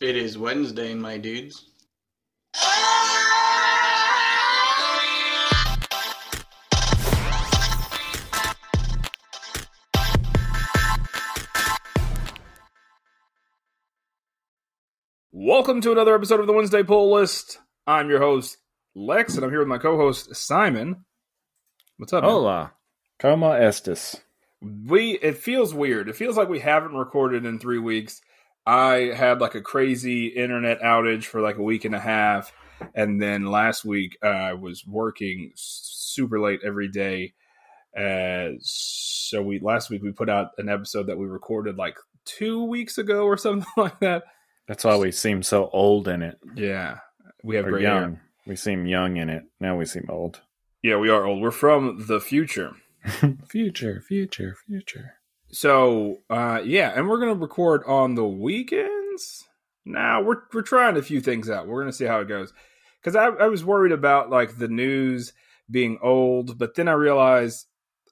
It is Wednesday, my dudes. Welcome to another episode of the Wednesday Pull List. I'm your host, Lex, and I'm here with my co host, Simon. What's up? man? Hola. Como estes? We it feels weird. It feels like we haven't recorded in three weeks. I had like a crazy internet outage for like a week and a half, and then last week uh, I was working super late every day. Uh, so we last week we put out an episode that we recorded like two weeks ago or something like that. That's why we seem so old in it. Yeah, we have Or young. hair. We seem young in it. Now we seem old. Yeah, we are old. We're from the future. future, future, future. So uh yeah, and we're gonna record on the weekends. Now we're we're trying a few things out. We're gonna see how it goes. Because I, I was worried about like the news being old, but then I realized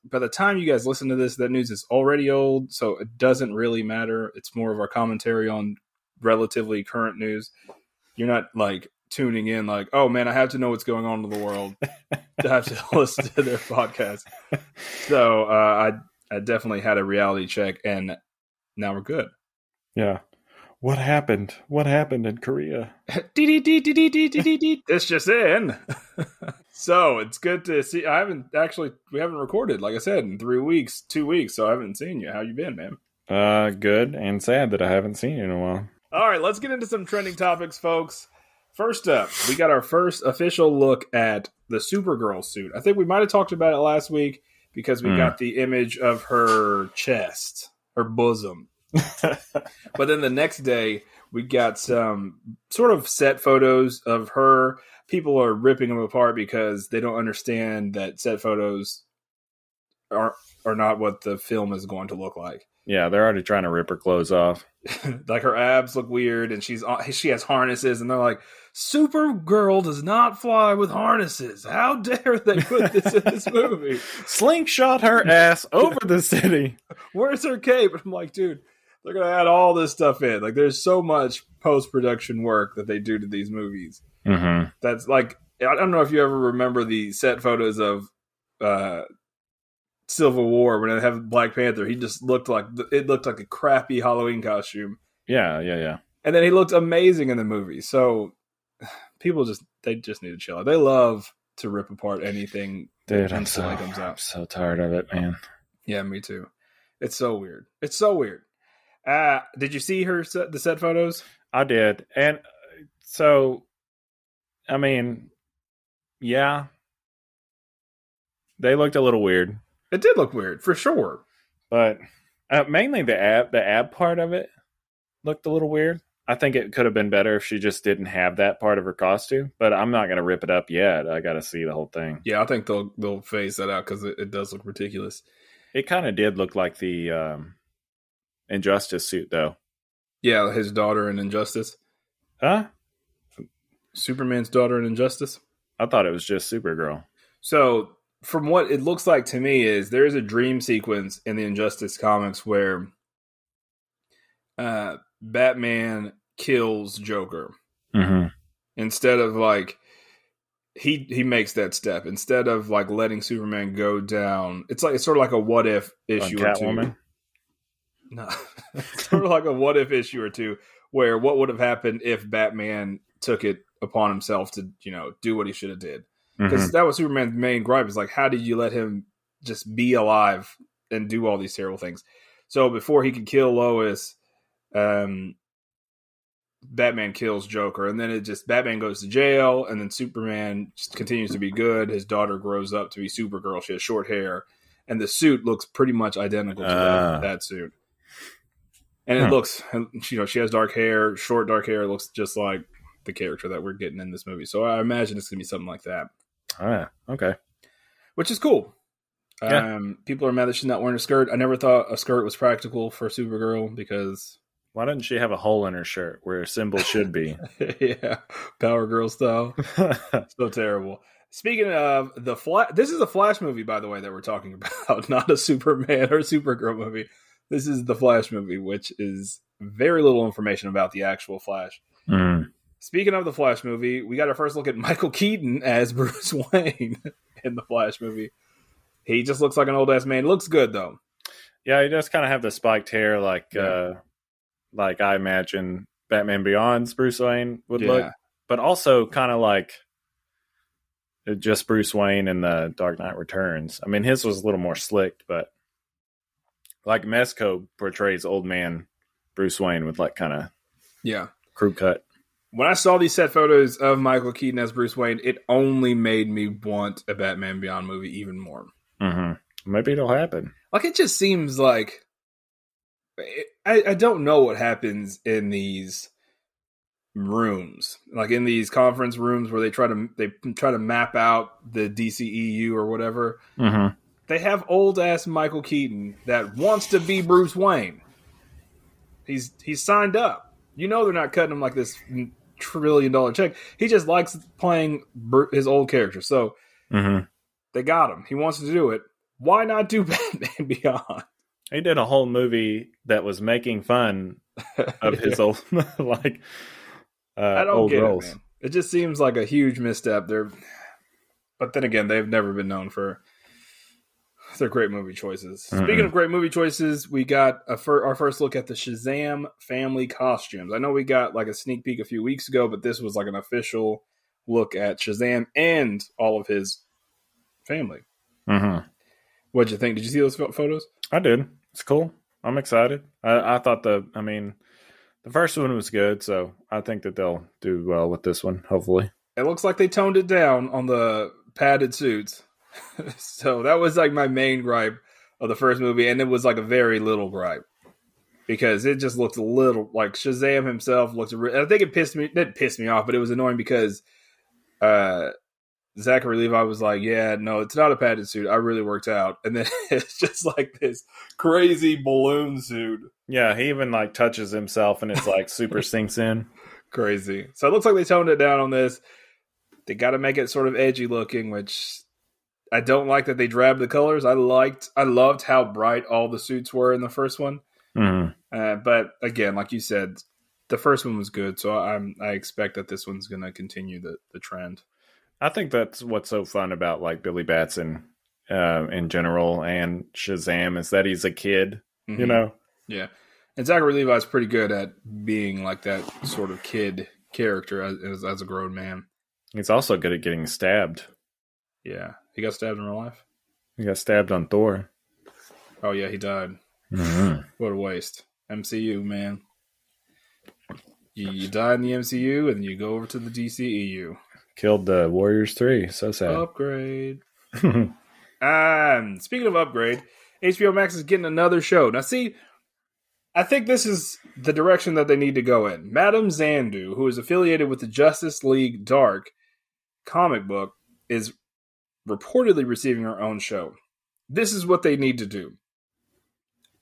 by the time you guys listen to this, that news is already old, so it doesn't really matter. It's more of our commentary on relatively current news. You're not like tuning in like, oh man, I have to know what's going on in the world to have to listen to their podcast. So uh, I I definitely had a reality check, and now we're good. Yeah. What happened? What happened in Korea? This just in. so it's good to see. I haven't actually we haven't recorded, like I said, in three weeks, two weeks. So I haven't seen you. How you been, man? Uh, good and sad that I haven't seen you in a while. All right, let's get into some trending topics, folks. First up, we got our first official look at the Supergirl suit. I think we might have talked about it last week because we Hmm. got the image of her chest, her bosom. but then the next day, we got some sort of set photos of her. People are ripping them apart because they don't understand that set photos are are not what the film is going to look like. Yeah, they're already trying to rip her clothes off. like her abs look weird and she's on she has harnesses and they're like supergirl does not fly with harnesses how dare they put this in this movie Slingshot her ass over the city. where's her cape i'm like dude they're gonna add all this stuff in like there's so much post-production work that they do to these movies Mm-hmm. that's like i don't know if you ever remember the set photos of uh civil war when they have black panther he just looked like it looked like a crappy halloween costume Yeah, yeah, yeah. and then he looked amazing in the movie. So people just they just need to chill. out. They love to rip apart anything. Dude, I'm so, comes I'm so tired of it, man. Yeah, me too. It's so weird. It's so weird. Uh did you see her set, the set photos? I did. And uh, so, I mean, yeah, they looked a little weird, It did look weird for sure. but uh, mainly the ab, the ab part of it looked a little weird. I think it could have been better if she just didn't have that part of her costume, but I'm not going to rip it up yet. I got to see the whole thing. Yeah, I think they'll they'll phase that out because it, it does look ridiculous. It kind of did look like the um, Injustice suit, though. Yeah, his daughter in Injustice, Huh? Superman's daughter in Injustice. I thought it was just Supergirl. So, from what it looks like to me, is there is a dream sequence in the Injustice comics where uh, Batman kills Joker Mm-hmm. instead of like he he makes that step instead of like letting Superman go down. It's like it's sort of like a what if issue or two. Catwoman. No, it's sort of like a what if issue or two, where what would have happened if Batman took it upon himself to you know do what he should have did because Mhm. that was Superman's main gripe is like, how did you let him just be alive and do all these terrible things? So before he could kill Lois, um, Batman kills Joker, and then it just Batman goes to jail, and then Superman just continues to be good. His daughter grows up to be Supergirl. She has short hair, and the suit looks pretty much identical to Ah. that, that suit. And it Huh. looks, you know, she has dark hair, short dark hair. Looks just like the character that we're getting in this movie. So I imagine it's gonna be something like that Ah, okay. which is cool. Yeah. Um, people are mad that she's not wearing a skirt. I never thought a skirt was practical for Supergirl because, Why doesn't she have a hole in her shirt where a symbol should be? yeah, Power Girl style. so terrible. Speaking of the Flash, this is a Flash movie, by the way, that we're talking about, not a Superman or Supergirl movie. this is the Flash movie, which is very little information about the actual Flash. Mm. Speaking of the Flash movie, we got our first look at Michael Keaton as Bruce Wayne in the Flash movie. He just looks like an old ass man. Looks good though. Yeah, he does kind of have the spiked hair, like Yeah. uh, like I imagine Batman Beyond's Bruce Wayne would Yeah. look, but also kind of like uh, just Bruce Wayne in the Dark Knight Returns. I mean, his was a little more slicked, but like Mezco portrays old man Bruce Wayne with like kind of Yeah. crew cut. When I saw these set photos of Michael Keaton as Bruce Wayne, it only made me want a Batman Beyond movie even more. hmm Maybe it'll happen. Like it just seems like I, I don't know what happens in these rooms, like in these conference rooms where they try to they try to map out the DCEU or whatever. hmm They have old ass Michael Keaton that wants to be Bruce Wayne. He's he's signed up. You know they're not cutting him like this trillion dollar check. He just likes playing his old character. So hmm they got him. He wants to do it. Why not do Batman Beyond? He did a whole movie that was making fun of his old like uh, I don't old get roles. it, man. It just seems like a huge misstep. They're, but then again, they've never been known for their great movie choices. Mm-mm. Speaking of great movie choices, we got a fir- our first look at the Shazam family costumes. I know we got like a sneak peek a few weeks ago, but this was like an official look at Shazam and all of his family. hmm What'd you think? Did you see those photos? I did. It's cool. I'm excited. I, I thought the. I mean, the first one was good, so I think that they'll do well with this one. Hopefully. it looks like they toned it down on the padded suits. so that was like my main gripe of the first movie, and it was like a very little gripe because it just looked a little like Shazam himself looked. re- I think it pissed me. It didn't piss me off, but it was annoying because uh, Zachary Levi was like, "Yeah, no, it's not a padded suit. I really worked out," and then it's just like this crazy balloon suit. Yeah, he even like touches himself, and it's like super sinks in. crazy. So it looks like they toned it down on this. They got to make it sort of edgy looking, which I don't like that they drabbed the colors. I liked, I loved how bright all the suits were in the first one. hmm Uh, but again, like you said, the first one was good, so I'm I expect that this one's going to continue the the trend. I think that's what's so fun about like Billy Batson uh, in general and Shazam is that he's a kid. You Mhm. know. yeah. And Zachary Levi's pretty good at being like that sort of kid character as as, a grown man. He's also good at getting stabbed. Yeah, he got stabbed in real life. He got stabbed on Thor. Oh yeah, he died. Mm-hmm. What a waste. MCU, man. You, you die in the MCU and you go over to the DCEU. Killed the Warriors three. So sad. Upgrade. And um, speaking of upgrade, HBO Max is getting another show. Now, see, I think this is the direction that they need to go in. Madame Xanadu, who is affiliated with the Justice League Dark comic book, is reportedly receiving her own show. This is what they need to do.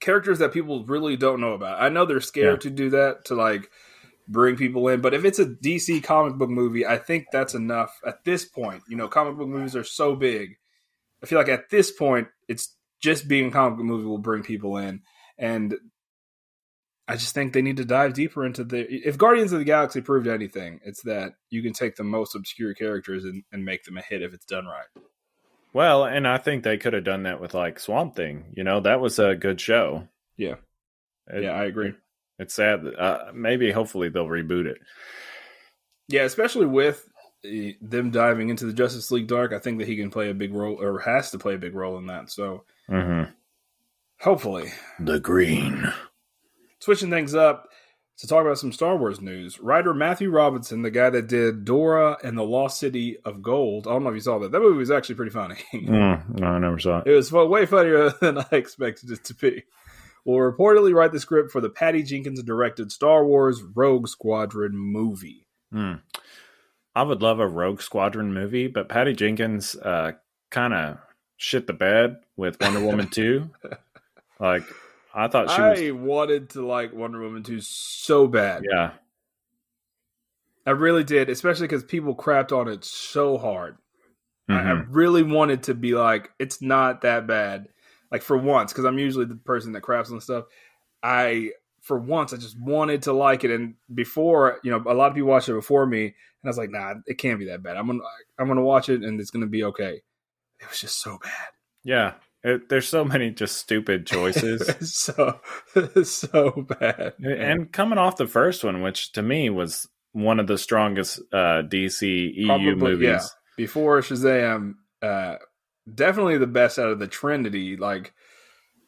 Characters that people really don't know about. I know they're scared to do that to like bring people in, but if it's a DC comic book movie, I think that's enough at this point. You know, comic book movies are so big. I feel like at this point, it's just being a comic book movie will bring people in, and I just think they need to dive deeper into the. If Guardians of the Galaxy proved anything, it's that you can take the most obscure characters and, and make them a hit if it's done right. well, and I think they could have done that with like Swamp Thing. You know, that was a good show. Yeah. It- yeah, I agree. It's sad. that- Uh, maybe, hopefully, they'll reboot it. Yeah, especially with them diving into the Justice League Dark, I think that he can play a big role or has to play a big role in that. So Mm-hmm. hopefully, The Green. switching things up to talk about some Star Wars news. Writer Matthew Robinson, the guy that did Dora and the Lost City of Gold. I don't know if you saw that. That movie was actually pretty funny. Mm, no, I never saw it. it was way funnier than I expected it to be. Will reportedly write the script for the Patty Jenkins directed Star Wars Rogue Squadron movie. Mm. I would love a Rogue Squadron movie, but Patty Jenkins uh, kind of shit the bed with Wonder Woman 2. Like, I thought she was. I wanted to like Wonder Woman 2 so bad. Yeah. I really did, especially because people crapped on it so hard. I, I Mhm. really wanted to be like, it's not that bad. Like for once, because I'm usually the person that craps on stuff. I for once I just wanted to like it. And before, you know, a lot of people watched it before me, and I was like, nah, it can't be that bad. I'm gonna I'm gonna watch it, and it's gonna be okay. It was just so bad. Yeah, it, there's so many just stupid choices, so so bad. and coming off the first one, which to me was one of the strongest uh, DC EU Probably, movies. yeah. Before Shazam, uh, definitely the best out of the Trinity, like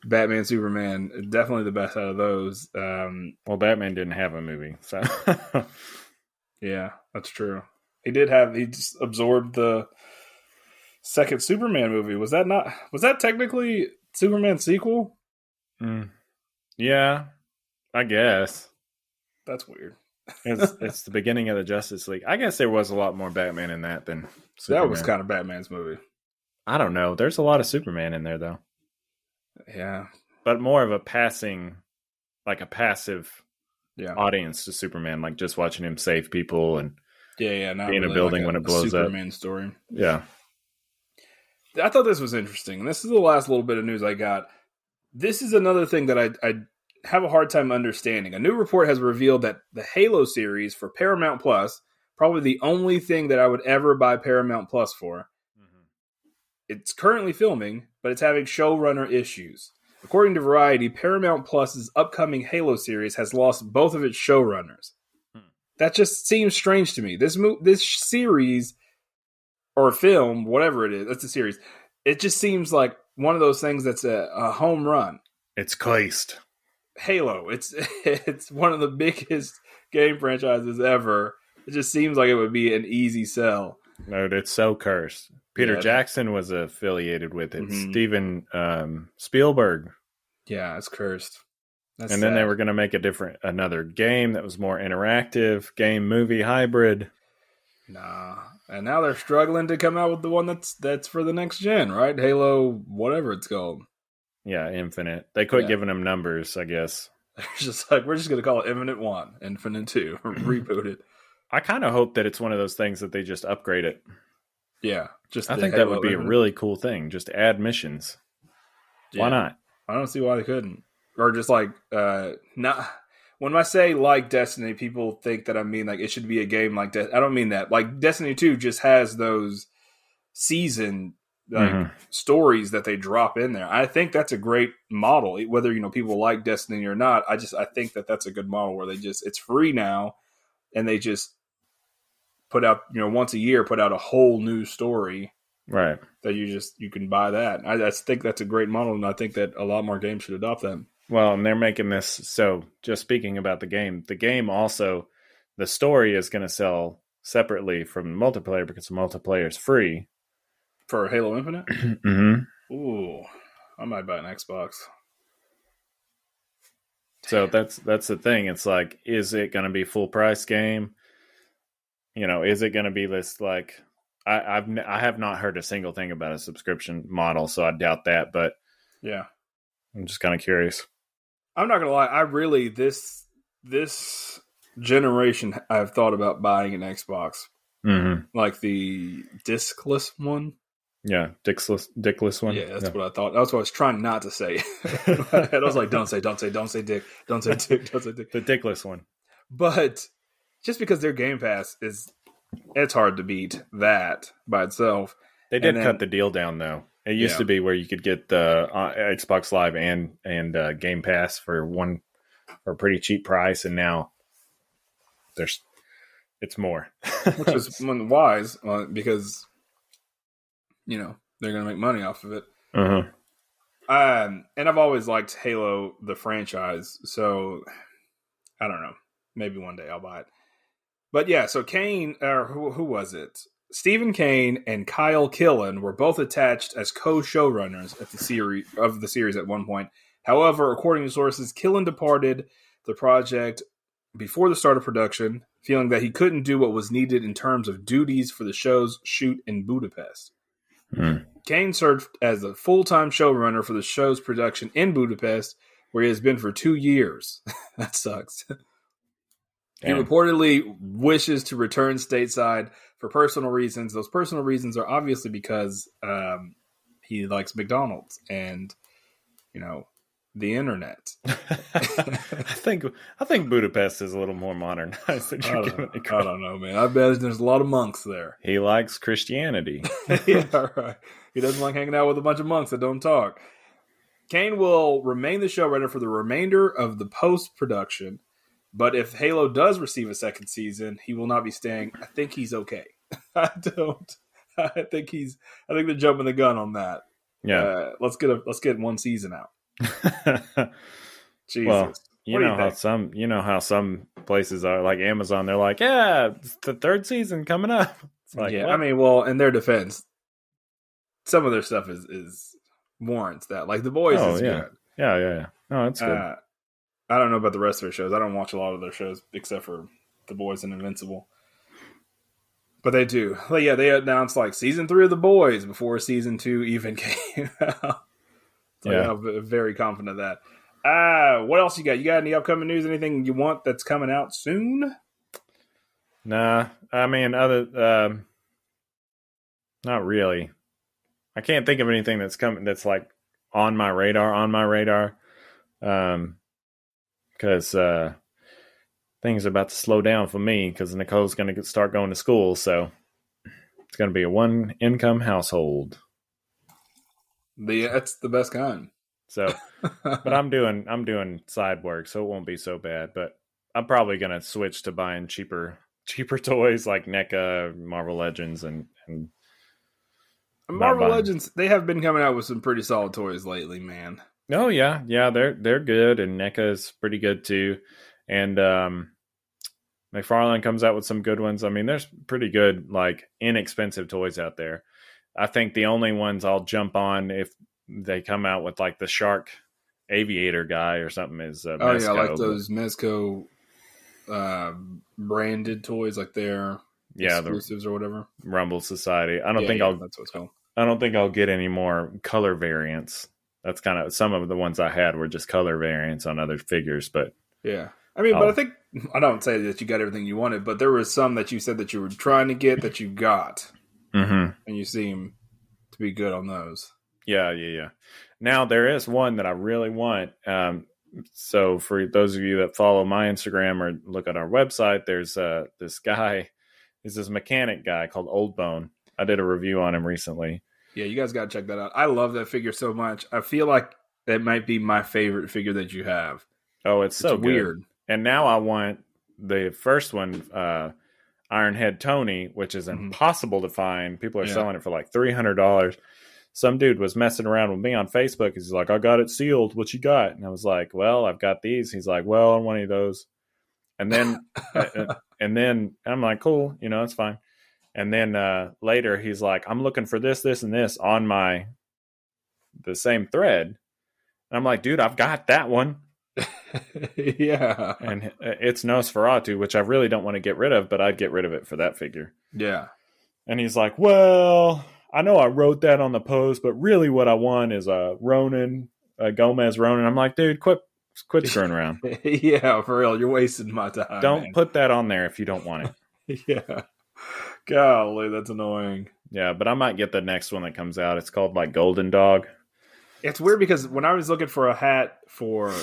Batman, Superman, definitely the best out of those. Um, Well, Batman didn't have a movie, so yeah, that's true. He did have he just absorbed the second Superman movie. Was that not was that technically Superman sequel? Mm. yeah, I guess That's weird. it's it's the beginning of the Justice League. I guess there was a lot more Batman in that than Superman. That was kind of Batman's movie. I don't know. There's a lot of Superman in there though, Yeah. but more of a passing, like a passive Yeah. audience to Superman, like just watching him save people and Yeah, yeah. Not Be in a building like when it blows up. Superman story. yeah. I thought this was interesting. This is the last little bit of news I got. This is another thing that I, I have a hard time understanding. A new report has revealed that the Halo series for Paramount Plus, probably the only thing that I would ever buy Paramount Plus for, it's currently filming, but it's having showrunner issues. According to Variety, Paramount Plus's upcoming Halo series has lost both of its showrunners. Hmm. That just seems strange to me. This mo- this series or film, whatever it is, it's a series. It just seems like one of those things that's a, a home run. It's cursed. Halo, it's it's one of the biggest game franchises ever. It just seems like it would be an easy sell. No, it's so cursed. Peter Yeah. Jackson was affiliated with it. Mhm. Steven um, Spielberg, Yeah, it's cursed. That's and then they were going to make a different another game that was more interactive, game movie hybrid. Nah, and now they're struggling to come out with the one that's that's for the next gen, right? Halo, whatever it's called. Yeah, Infinite. They quit Yeah. giving them numbers, I guess. They're just like we're just gonna call it Infinite One, Infinite Two, reboot it. I kind of hope that it's one of those things that they just upgrade it. Yeah, just I think that would be a really cool thing. Just add missions. Why not? I don't see why they couldn't. Or just like uh not when I say like Destiny, people think that I mean like it should be a game like that. I don't mean that. Like Destiny 2 just has those season like Mhm. stories that they drop in there. I think that's a great model. Whether you know people like Destiny or not, I just I think that that's a good model where they just it's free now and they just put out, you know, once a year put out a whole new story Right. that you just you can buy that. I, I think that's a great model, and I think that a lot more games should adopt that. Well, and they're making this. So, just speaking about the game, the game also, the story is going to sell separately from multiplayer because the multiplayer is free. For Halo Infinite, mm-hmm. ooh, I might buy an Xbox. So that's that's the thing. It's like, is it going to be full price game? You know, is it going to be this like? I, I've I have not heard a single thing about a subscription model, so I doubt that. But Yeah, I'm just kind of curious. I'm not gonna lie. I really this this generation I've thought about buying an Xbox, Mm-hmm. like the discless one. Yeah, dickless, dickless one. Yeah, that's what I thought. That's what I was trying not to say. I was like, "Don't say, don't say, don't say dick, don't say dick, don't say dick." the dickless one. But just because their Game Pass is, it's hard to beat that by itself. They did And cut the deal down though. It used Yeah. to be where you could get the uh, Xbox Live and and uh, Game Pass for one for a pretty cheap price, and now there's it's more. which is wise uh, because you know they're going to make money off of it. uh-huh. Um, and I've always liked Halo the franchise, so I don't know. Maybe one day I'll buy it. But yeah, so Kane, or who, who was it? Steven Kane and Kyle Killen were both attached as co-showrunners at the series of the series at one point. However, according to sources, Killen departed the project before the start of production, feeling that he couldn't do what was needed in terms of duties for the show's shoot in Budapest. Hmm. Kane served as a full time showrunner for the show's production in Budapest, where he has been for two years. that sucks. He reportedly wishes to return stateside for personal reasons. Those personal reasons are obviously because um, he likes McDonald's and, you know, the internet. I think I think Budapest is a little more modernized than I you're don't, giving it I don't know, man. I bet there's a lot of monks there. He likes Christianity. yeah, right. He doesn't like hanging out with a bunch of monks that don't talk. Kane will remain the showrunner for the remainder of the post production, but if Halo does receive a second season, he will not be staying. I think he's okay. I don't. I think he's. I think they're jumping the gun on that. Yeah. Uh, let's get a let's get one season out. Jesus. Well, you What do you know how some you know how some places are like Amazon. They're like, yeah, the third season coming up. It's like, yeah, what? I mean, well, in their defense, some of their stuff is is warrants that. Like the boys Oh, is yeah. good. yeah, yeah, yeah. No, it's good. Uh, I don't know about the rest of their shows. I don't watch a lot of their shows except for The Boys and Invincible. But they do. Like, yeah, they announced like season three of The Boys before season two even came out. So, Yeah. yeah, I'm very confident of that. Uh, what else you got? You got any upcoming news? Anything you want that's coming out soon? Nah, I mean, other um, not really. I can't think of anything that's coming that's like on my radar. On my radar, um, because uh, things are about to slow down for me because Nicole's going to start going to school, so it's going to be a one income household. The that's the best kind. So, but I'm doing I'm doing side work, so it won't be so bad. But I'm probably gonna switch to buying cheaper cheaper toys like NECA, Marvel Legends, and and Marvel. Legends, they have been coming out with some pretty solid toys lately, man. Oh yeah, yeah, they're they're good, and NECA is pretty good too, and um, McFarlane comes out with some good ones. I mean, there's pretty good like inexpensive toys out there. I think the only ones I'll jump on if they come out with like the shark aviator guy or something is uh, Oh yeah, like those Mezco uh, branded toys, like their yeah the exclusives or whatever. Rumble Society. I don't Yeah, think yeah, I'll That's called. I don't think I'll get any more color variants. That's kind of some of the ones I had were just color variants on other figures, but Yeah, I mean, but Oh. I think I don't say that you got everything you wanted, but there was some that you said that you were trying to get that you got, Mhm. and you seem to be good on those. yeah, yeah, yeah. Now there is one that I really want. Um, so for those of you that follow my Instagram or look at our website, there's uh, this guy, he's this mechanic guy called Old Bone. I did a review on him recently. Yeah, you guys got to check that out. I love that figure so much. I feel like that might be my favorite figure that you have. Oh, it's It's so good. weird. And now I want the first one, uh, Ironhead Tony, which is Mhm. impossible to find. People are Yeah. selling it for like three hundred dollars. Some dude was messing around with me on Facebook. He's like, "I got it sealed. What you got?" And I was like, "Well, I've got these." He's like, "Well, I want any of those." And then, and then I'm like, "Cool, you know, it's fine." And then uh, later, he's like, "I'm looking for this, this, and this on my the same thread." And I'm like, "Dude, I've got that one." yeah, and uh, it's Nosferatu, which I really don't want to get rid of, but I'd get rid of it for that figure. yeah. And he's like, "Well, I know I wrote that on the post, but really, what I want is a Ronin, a Gomez Ronin." I'm like, "Dude, quit, quit screwing around. yeah, for real. You're wasting my time. don't man. put that on there if you don't want it." yeah. Golly, that's annoying. Yeah, but I might get the next one that comes out. It's called like Golden Dog. It's weird because when I was looking for a hat for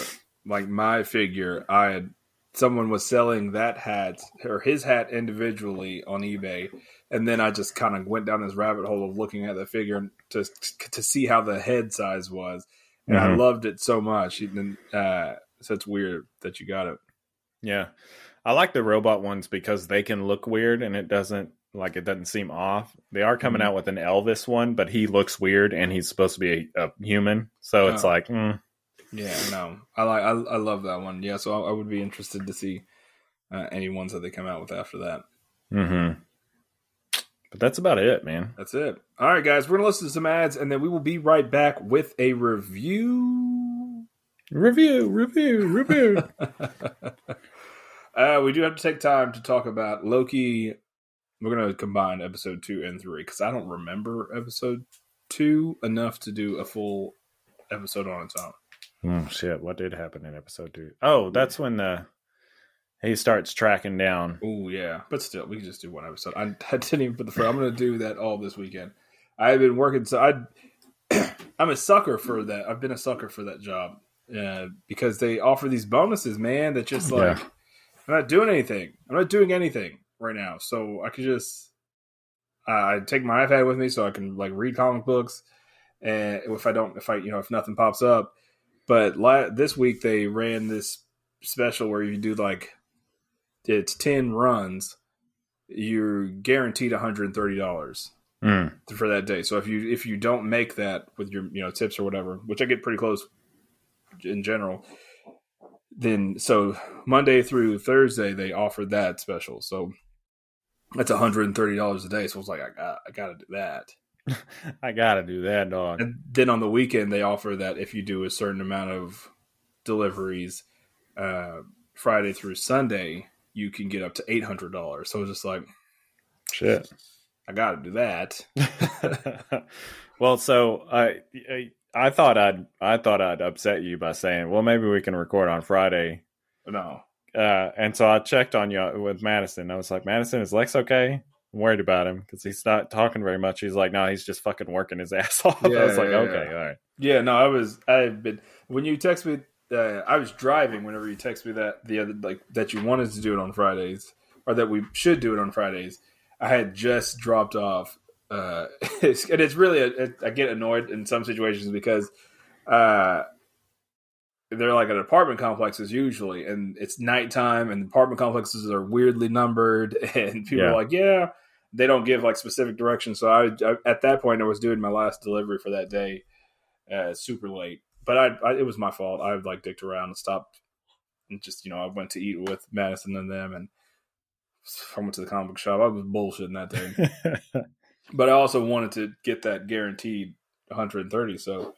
like my figure, I had someone was selling that hat or his hat individually on eBay, and then I just kind of went down this rabbit hole of looking at the figure to to see how the head size was, and I Mhm. loved it so much. And uh, so it's weird that you got it. Yeah, I like the robot ones because they can look weird and it doesn't like it doesn't seem off. They are coming Mhm. out with an Elvis one, but he looks weird and he's supposed to be a, a human, so it's Oh. like, mm, Yeah, no, I like I, I love that one. Yeah, so I, I would be interested to see uh, any ones that they come out with after that. mm-hmm. But that's about it, man. That's it. All right, guys, we're gonna listen to some ads, and then we will be right back with a review. Review, review, review. uh, we do have to take time to talk about Loki. We're gonna combine episode two and three because I don't remember episode two enough to do a full episode on its own. oh shit! What did happen in episode two? Oh, that's when the he starts tracking down. Oh yeah, but still, we can just do one episode. I, I didn't even put the. I'm gonna do that all this weekend. I've been working so I. I'm a sucker for that. I've been a sucker for that job. uh, because they offer these bonuses, man. That just like Yeah. I'm not doing anything. I'm not doing anything right now, so I could just uh, I take my iPad with me so I can like read comic books, and if I don't, if I you know if nothing pops up, but la- this week they ran this special where you do like it's ten runs, you're guaranteed 130 dollars Mm. for that day. So if you if you don't make that with your you know tips or whatever, which I get pretty close in general, then so Monday through Thursday they offered that special. So that's hundred and thirty dollars a day. So I was like, I got I got to do that. I gotta do that, dog. And then on the weekend they offer that if you do a certain amount of deliveries, uh, Friday through Sunday, you can get up to eight hundred dollars. So I was just like, Shit. I got to do that. well, so I, I I thought I'd I thought I'd upset you by saying, well, maybe we can record on Friday. No, Uh, and so I checked on you with Madison. I was like, Madison, is Lex okay? I'm worried about him because he's not talking very much. He's like, no, he's just fucking working his ass off. I Yeah, was like, yeah, okay, yeah. all right. Yeah, no, I was. I've been when you text me. Uh, I was driving whenever you text me that the other like that you wanted to do it on Fridays or that we should do it on Fridays. I had just dropped off, uh, it's, and it's really a, it, I get annoyed in some situations because uh, they're like an apartment complexes usually, and it's nighttime, and apartment complexes are weirdly numbered, and people Yeah. are like, yeah, they don't give like specific directions. So I, I at that point I was doing my last delivery for that day uh, super late. But I, I, it was my fault. I like dicked around and stopped, and just you know, I went to eat with Madison and them, and I went to the comic book shop. I was bullshitting that day, but I also wanted to get that guaranteed 130. So,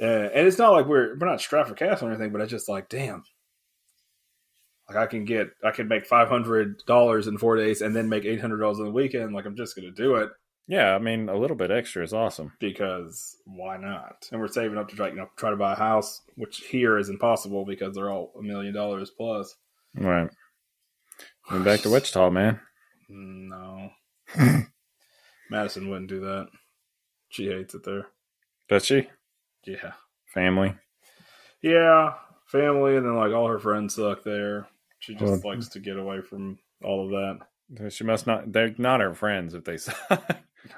uh, and it's not like we're we're not strapped for cash or anything, but I just like, damn, like I can get, I can make five hundred dollars in four days, and then make eight hundred dollars on the weekend. Like I'm just gonna do it yeah, I mean, a little bit extra is awesome. because why not? And we're saving up to try, you know, try to buy a house, which here is impossible because they're all a million dollars plus. Right. Moving back to Wichita, man. No, Madison wouldn't do that. She hates it there. Does she? Yeah, Family. yeah, family, and then like all her friends suck there. She just Well- likes to get away from all of that. She must not. They're not her friends if they. Suck.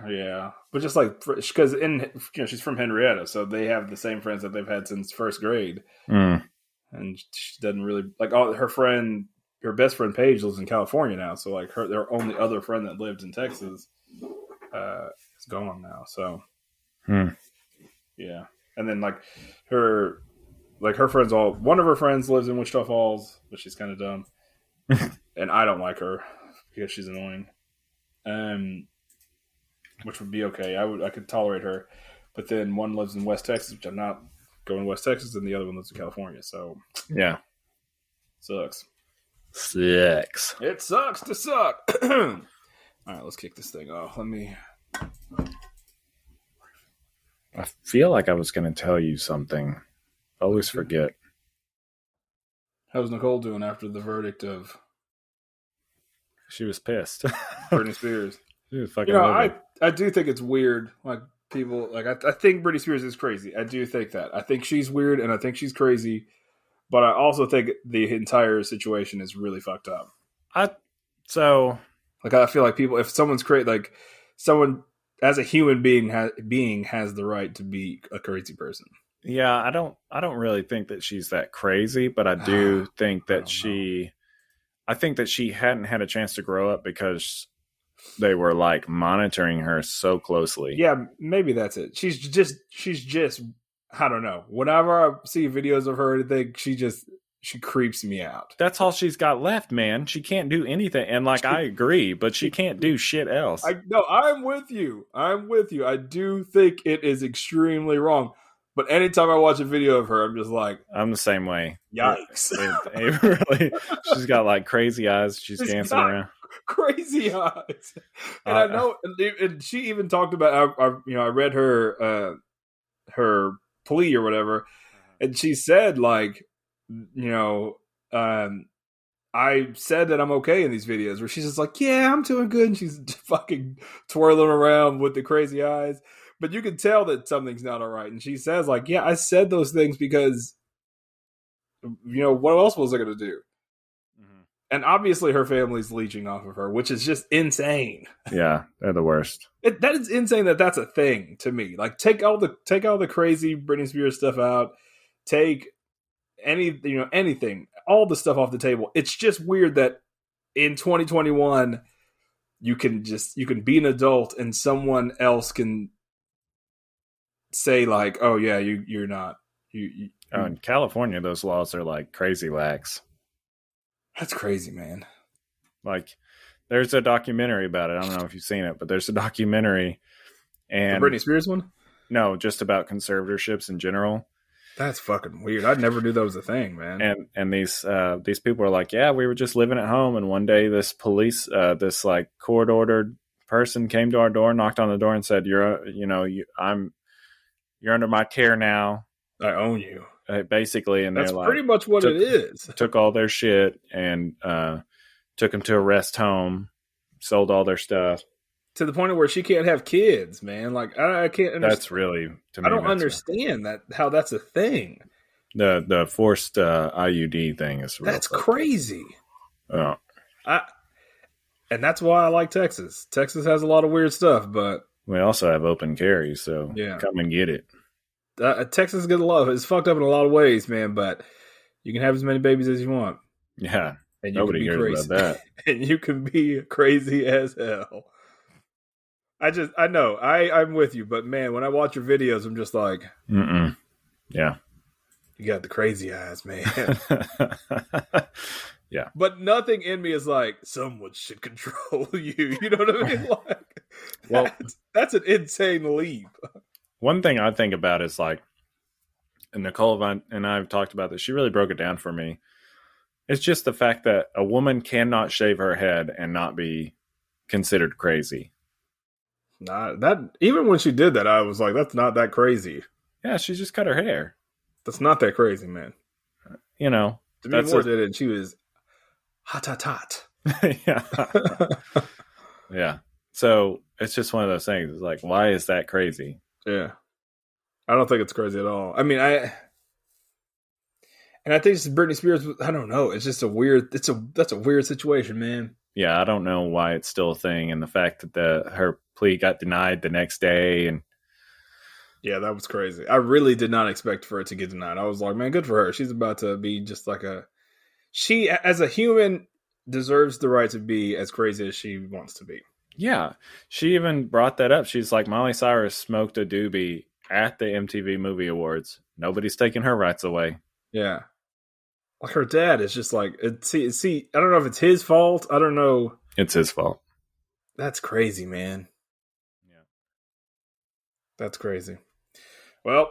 yeah, but just like because in you know she's from Henrietta, so they have the same friends that they've had since first grade. Mm. and she doesn't really like all her friend her best friend Paige lives in California now, so like her their only other friend that lived in Texas uh is gone now. So Hmm. yeah. And then like her like her friends all one of her friends lives in Wichita Falls, but she's kinda dumb. and I don't like her because she's annoying. Um which would be okay. I would I could tolerate her. But then one lives in West Texas, which I'm not going to West Texas, and the other one lives in California. So Yeah. Sucks. Six. It sucks to suck. All right, let's kick this thing off. Let me. I feel like I was going to tell you something. I always forget. How's Nicole doing after the verdict of She was pissed. Britney Spears? she was fucking you know, I. I do think it's weird. Like people, like I, I think Britney Spears is crazy. I do think that. I think she's weird, and I think she's crazy. But I also think the entire situation is really fucked up. I so Like I feel like people, if someone's crazy, like someone as a human being has being has the right to be a crazy person. yeah, I don't I don't really think that she's that crazy, but I do think I that she I think that she hadn't had a chance to grow up because they were like monitoring her so closely. Yeah, maybe that's it. She's just she's just I don't know. Whenever I see videos of her, I think she just she creeps me out. That's all she's got left, man. She can't do anything. And like I agree, but she can't do shit else. I no, I'm with you. I'm with you. I do think it is extremely wrong. But anytime I watch a video of her, I'm just like, I'm the same way. yikes. It, it really, she's got like crazy eyes. She's dancing around. crazy eyes. And Uh, I know, and, and she even talked about. I, I, you know, I read her uh, her plea or whatever, and she said like, you know, um, I said that I'm okay in these videos. Where she's just like, yeah, I'm doing good, and she's fucking twirling around with the crazy eyes. But you can tell that something's not all right. And she says like, yeah, I said those things because you know, what else was I going to do? Mhm. And obviously, her family's leeching off of her, which is just insane. Yeah, they're the worst. It, that is insane that that's a thing to me. Like, take all the take all the crazy Britney Spears stuff out. Take any you know anything, all the stuff off the table. It's just weird that in 2021 you can just you can be an adult and someone else can say like, "Oh yeah, you you're not." You, you Oh, in California, those laws are like crazy lax. that's crazy, man. Like, there's a documentary about it. I don't know if you've seen it, but there's a documentary, The and Britney Spears one. no, just about conservatorships in general. That's fucking weird. I'd never knew that was a thing, man. and and these uh these people are like yeah we were just living at home and one day this police uh this like court ordered person came to our door knocked on the door and said you're uh, you know you, i'm you're under my care now I own you. uh, basically and That's like pretty much what took- it is. took all their shit and uh took them to a rest home sold all their stuff To the point of where she can't have kids, man. Like I, I can't. Understand. that's really to me I don't understand that how that's a thing. the the forced uh iud thing is That's crazy. Oh, I, and that's why I like Texas. Texas has a lot of weird stuff, but we also have open carry so Yeah. come and get it uh, Texas is good love. It's fucked up in a lot of ways, man. But you can have as many babies as you want, yeah and you nobody can be cares crazy. about that and you can be crazy as hell. I just, I know, I, I'm with you, but man, when I watch your videos, I'm just like, Mm-mm. Yeah. you got the crazy eyes, man. Yeah, but nothing in me is like, someone should control you. You know what I mean? Like, Well- that's, that's an insane leap. One thing I think about is like, and Nicole and I have talked about this. She really broke it down for me. It's just the fact that a woman cannot shave her head and not be considered crazy. Not that, even when she did that, I was like, that's not that crazy. Yeah, she just cut her hair. That's not that crazy, man. You know. Demi That's Moore a- did it, and she was hot, hot, hot. yeah. yeah. So it's just one of those things. It's like, why is that crazy? Yeah. I don't think it's crazy at all. I mean, I and I think it's Britney Spears. I don't know. It's just a weird. It's a that's a weird situation, man. Yeah, I don't know why it's still a thing, and the fact that the her plea got denied the next day, and Yeah, that was crazy. I really did not expect for it to get denied. I was like, man, good for her. She's about to be just like a. She, as a human, deserves the right to be as crazy as she wants to be. Yeah, she even brought that up. She's like, Miley Cyrus smoked a doobie at the MTV Movie Awards. Nobody's taking her rights away. Yeah, like her dad is just like, see, see. I don't know if it's his fault. I don't know. It's his fault. That's crazy, man. Yeah. That's crazy. Well,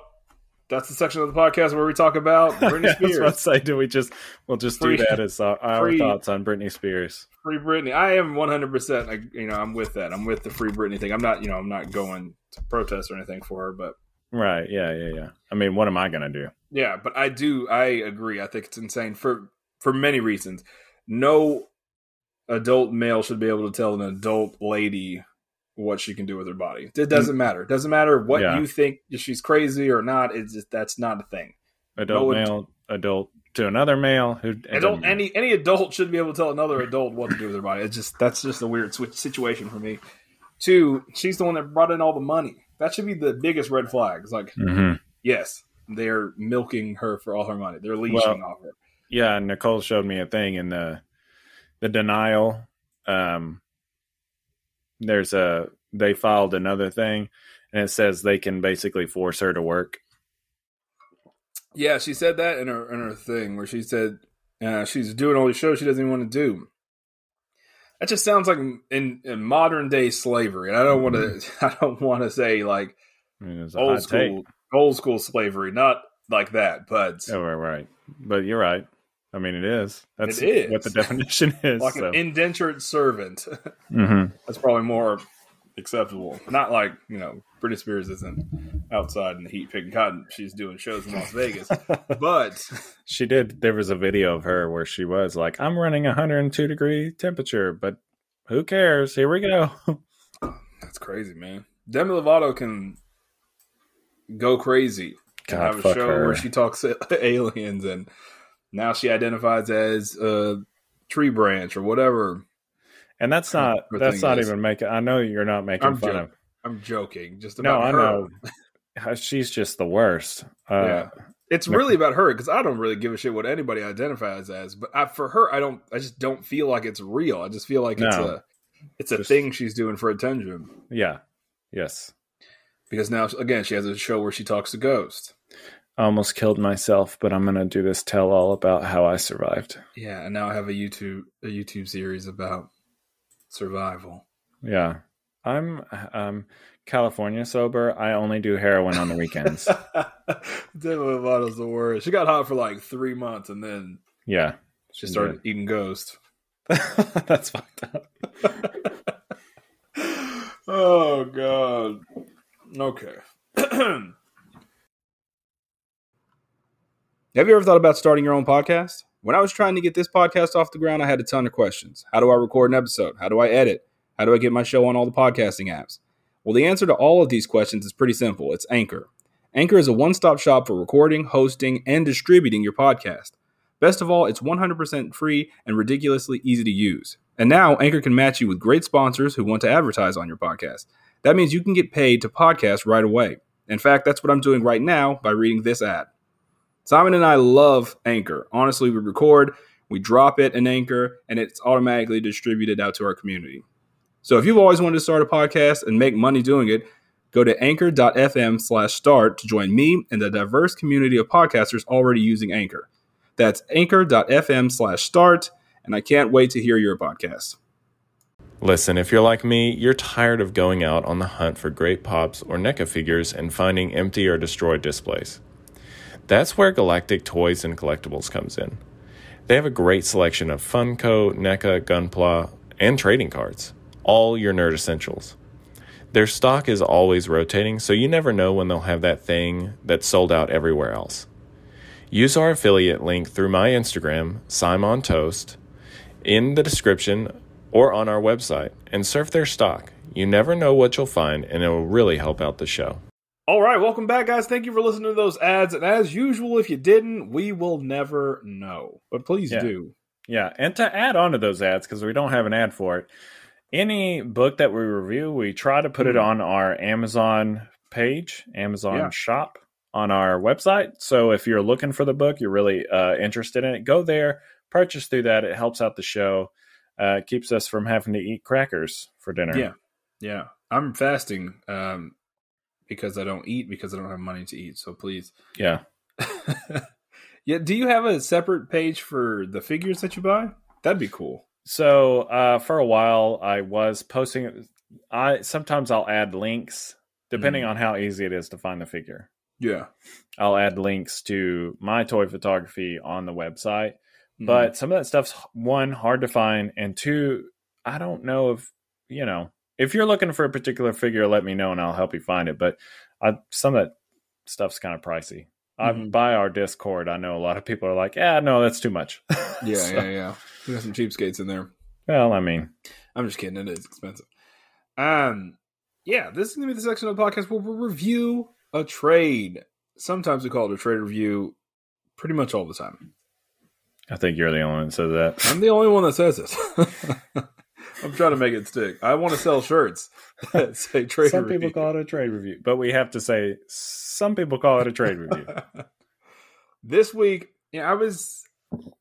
that's the section of the podcast where we talk about Britney Yeah, I was about to say, do we just we'll just Free- do that as our, our free- thoughts on Britney Spears? Free Britney. I am 100%, you know, I'm with that. I'm with the free Britney thing. I'm not, you know, I'm not going to protest or anything for her, but Right? Yeah, yeah, yeah. I mean, what am I gonna do? yeah, but I do, I agree. I think it's insane for, for many reasons. No adult male should be able to tell an adult lady what she can do with her body. It mm. doesn't matter. It doesn't matter what Yeah. you think if she's crazy or not. It's just, that's not a thing. Adult No, male, adult to another male who adult any any adult should be able to tell another adult what to do with their body. It's just that's just a weird switch situation for me. Two, she's the one that brought in all the money. That should be the biggest red flag. It's like, Mhm. yes, they're milking her for all her money. They're leeching Well- off her. Yeah, Nicole showed me a thing in the the denial. Um, there's a they filed another thing, and it says they can basically force her to work. Yeah, she said that in her in her thing where she said uh, she's doing all these shows she doesn't even want to do. That just sounds like in, in modern day slavery, and I don't want to. I don't want to say like I mean, old hot take. school old school slavery, not like that, but Oh, right, right. But you're right. I mean, it is. That's It is. what the definition is. like so. an indentured servant. Mhm. That's probably more acceptable. Not like you know, Britney Spears isn't outside in the heat picking cotton. She's doing shows in Las Vegas, but She did. There was a video of her where she was like, "I'm running 102 degree temperature, but who cares? Here we go." that's crazy, man. Demi Lovato can go crazy. God, have a show her. where she talks to aliens and now she identifies as a tree branch or whatever. And that's not that's not is- even making. I know you're not making I'm fun joking. of. I'm joking. Just No, I her. know. She's just the worst. Uh, Yeah. It's really about her because I don't really give a shit what anybody identifies as. But I, for her, I don't. I just don't feel like it's real. I just feel like it's a, it's a Just- thing she's doing for attention. yeah. Yes. Because now, again, she has a show where she talks to ghosts. I almost killed myself, but I'm gonna do this tell all about how I survived. Yeah, and now I have a YouTube a YouTube series about survival. Yeah. I'm um California sober. I only do heroin on the weekends. Demi Lovato's the worst. She got hot for like three months, and then yeah. she started eating ghost. That's fucked up. oh god. Okay. Have you ever thought about starting your own podcast? When I was trying to get this podcast off the ground, I had a ton of questions. How do I record an episode? How do I edit? How do I get my show on all the podcasting apps? Well, the answer to all of these questions is pretty simple. It's Anchor. Anchor is a one-stop shop for recording, hosting, and distributing your podcast. Best of all, it's 100% free and ridiculously easy to use. And now Anchor can match you with great sponsors who want to advertise on your podcast. That means you can get paid to podcast right away. In fact, that's what I'm doing right now by reading this ad. Simon and I love Anchor. Honestly, we record, we drop it in Anchor, and it's automatically distributed out to our community. So if you've always wanted to start a podcast and make money doing it, go to anchor.fm slash start to join me and the diverse community of podcasters already using Anchor. That's anchor.fm slash start, and I can't wait to hear your podcast. Listen, if you're like me, you're tired of going out on the hunt for great pops or NECA figures and finding empty or destroyed displays. That's where Galactic Toys and Collectibles comes in. They have a great selection of Funko, NECA, Gunpla, and trading cards, all your nerd essentials. Their stock is always rotating, so you never know when they'll have that thing that's sold out everywhere else. Use our affiliate link through my Instagram, Simon Toast, in the description or on our website and surf their stock. You never know what you'll find, and it will really help out the show. All right, welcome back, guys. Thank you for listening to those ads. And as usual, if you didn't, we will never know. But please Yeah. do. Yeah, and to add on to those ads, because we don't have an ad for it, any book that we review, we try to put it Mhm. on our Amazon page, Amazon Yeah. shop on our website. So if you're looking for the book, you're really uh, interested in it, go there, purchase through that. It helps out the show, uh, keeps us from having to eat crackers for dinner. Yeah. Yeah. I'm fasting um, because I don't eat because I don't have money to eat. So please. Yeah. yeah. Do you have a separate page for the figures that you buy? That'd be cool. So uh, for a while, I was posting. I sometimes I'll add links depending Mm. on how easy it is to find the figure. Yeah. I'll add links to my toy photography on the website. Mm-hmm. But some of that stuff's one hard to find, and two, I don't know if you know if you're looking for a particular figure, let me know and I'll help you find it. But I, some of that stuff's kind of pricey. I, Mhm. by our Discord, I know a lot of people are like, "Yeah, no, that's too much." yeah, So, yeah, yeah. We got some cheapskates in there. Well, I mean, I'm just kidding. It is expensive. Um, yeah, this is gonna be the section of the podcast where we review a trade. Sometimes we call it a trade review. Pretty much all the time. I think you're the only one that says that. I'm the only one that says it. I'm trying to make it stick. I want to sell shirts that say trade some review. people call it a trade review, but we have to say some people call it a trade review. this week, yeah, I was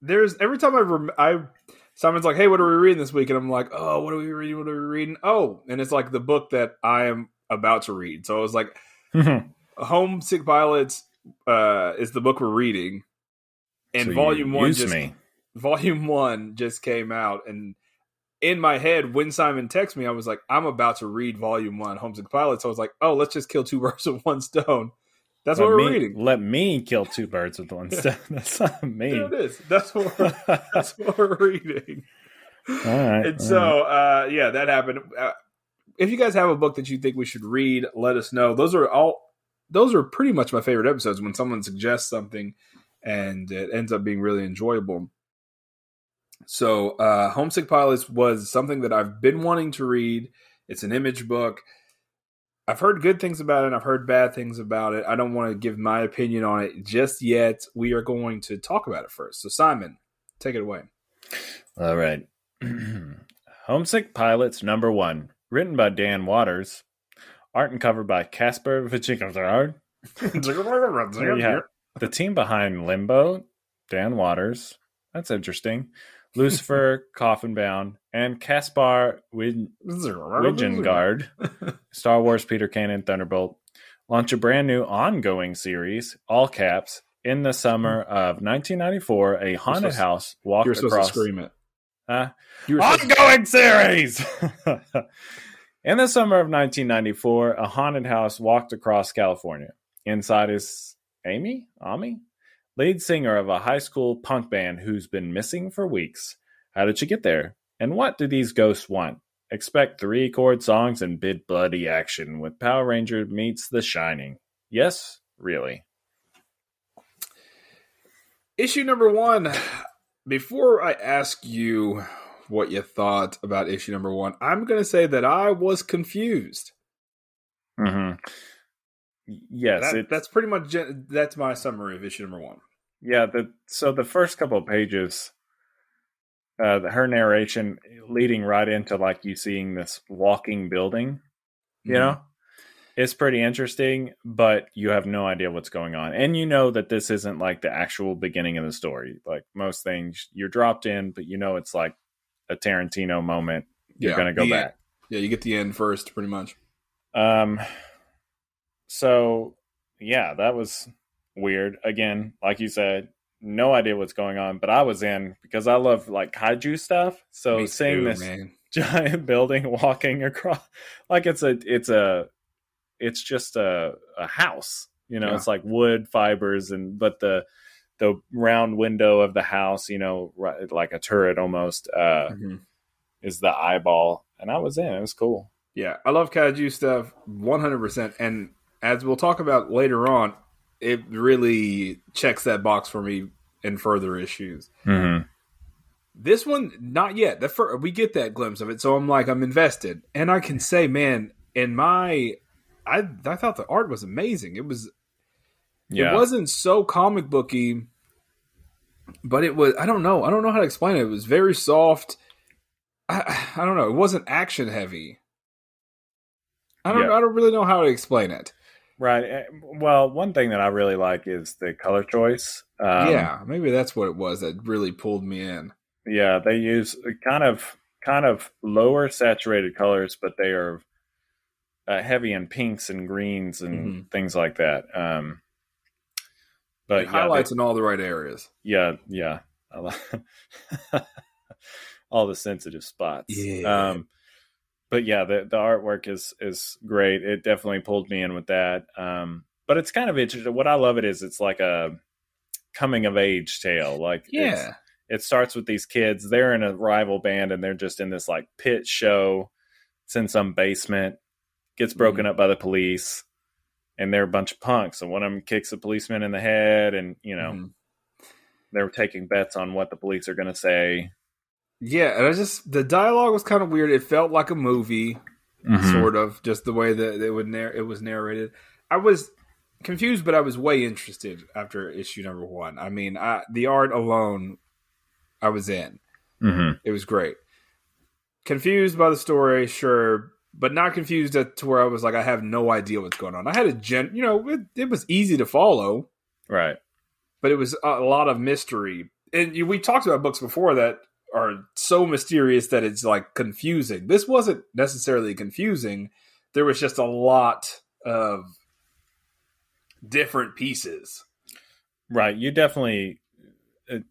there's every time I rem- I Simon's like, "Hey, what are we reading this week?" and I'm like, "Oh, what are we reading? What are we reading?" Oh, and it's like the book that I am about to read. So I was like, "Homesick Pilots" uh, is the book we're reading, and So Volume One just me. Volume One just came out, and in my head, when Simon texted me, I was like, "I'm about to read Volume One, Homesick Pilots." So I was like, "Oh, let's just kill two birds with one stone." That's let what we're me, reading. Let me kill two birds with one stone. That's not me. There it is. That's what we're, that's what we're reading. All right. And all so, uh, yeah, that happened. Uh, if you guys have a book that you think we should read, let us know. Those are all. Those are pretty much my favorite episodes when someone suggests something, and it ends up being really enjoyable. So, uh, Homesick Pilots was something that I've been wanting to read. It's an image book. I've heard good things about it and I've heard bad things about it. I don't want to give my opinion on it just yet. We are going to talk about it first. So, Simon, take it away. All right. Homesick Pilots number one, written by Dan Watters, art and cover by Caspar Vichikazard. yeah. The team behind Limbo, Dan Watters. That's interesting. Lucifer, Coffin Bound, and Caspar Wid- Widgengard, Star Wars Peter Cannon Thunderbolt, launch a brand new ongoing series, all caps, in the summer of 1994. A haunted supposed- house walked You're supposed across. to scream it. Huh? Were to- ongoing series. In the summer of 1994, a haunted house walked across California. Inside is Amy, Ami, lead singer of a high school punk band who's been missing for weeks. How did she get there? And what do these ghosts want? Expect three chord songs and big bloody action with Power Ranger meets The Shining. Yes, really. Issue number one. Before I ask you what you thought about issue number one, I'm going to say that I was confused. hmm Yes, That- that's pretty much that's my summary of issue number one. Yeah, the so the first couple of pages, uh, the, her narration leading right into like you seeing this walking building, you Mhm. know, it's pretty interesting, but you have no idea what's going on, and you know that this isn't like the actual beginning of the story. Like most things, you're dropped in, but you know it's like a Tarantino moment. You're Yeah, gonna go back. Yeah, you get the end first, pretty much. Um, so yeah, that was weird. Again, like you said, no idea what's going on, but I was in because I love like kaiju stuff. So Me seeing too, this man. giant building walking across, like it's a, it's a, it's just a, a house. You know, Yeah. it's like wood fibers and but the the round window of the house, you know, right, like a turret almost, uh, Mhm. is the eyeball. And I was in. It was cool. Yeah, I love kaiju stuff 100%. And as we'll talk about later on, it really checks that box for me in further issues. Mm-hmm. This one, not yet. The fir- we get that glimpse of it, so I'm like, I'm invested, and I can say, man, in my, I I thought the art was amazing. It was, Yeah. it wasn't so comic booky, but it was. I don't know. I don't know how to explain it. It was very soft. I I don't know. It wasn't action heavy. I don't. Yeah. I don't really know how to explain it. Right. Eh, Well, one thing that I really like is the color choice. Um, yeah, maybe that's what it was that really pulled me in. Yeah, they use kind of kind of lower saturated colors, but they are uh, heavy in pinks and greens and things like that. Um, but yeah, highlights in all the right areas. yeah, yeah, all the sensitive spots. Yeah. Um, but yeah, the the artwork is is great. It definitely pulled me in with that. Um, but it's kind of interesting. What I love it is it's like a coming of age tale. Like Yeah, it starts with these kids. They're in a rival band and they're just in this like pit show. It's in some basement, gets broken Mm-hmm. up by the police, and they're a bunch of punks. And one of them kicks a policeman in the head, and you know Mhm. they're taking bets on what the police are going to say. Yeah. And I just the dialogue was kind of weird. It felt like a movie. Mm-hmm. sort of just the way that it would narr- it was narrated. I was confused, but I was way interested after issue number one. I mean, I, the art alone, I was in. Mm-hmm. It was great. Confused by the story, sure, but not confused at, to where I was like, I have no idea what's going on. I had a gen, you know, it, it was easy to follow, Right. but it was a, a lot of mystery. And we talked about books before that are so mysterious that it's like confusing. This wasn't necessarily confusing. There was just a lot of different pieces. Right. You definitely. It,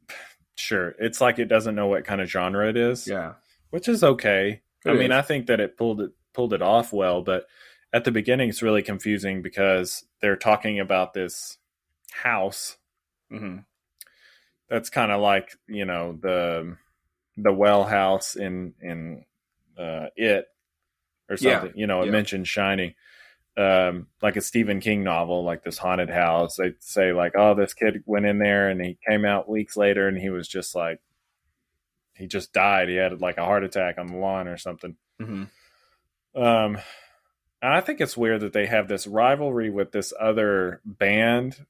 sure. It's like it doesn't know what kind of genre it is. Yeah. which is okay. It I mean. I think that it pulled it pulled it off well, but at the beginning it's really confusing because they're talking about this house hmm that's kind of like you know the the well house in in uh, it or Yeah, something. You know, it yeah. mentions Shining. Um, like a Stephen King novel, like this haunted house. They say like, oh, this kid went in there and he came out weeks later and he was just like, he just died. He had like a heart attack on the lawn or something. hmm Um, And I think it's weird that they have this rivalry with this other band.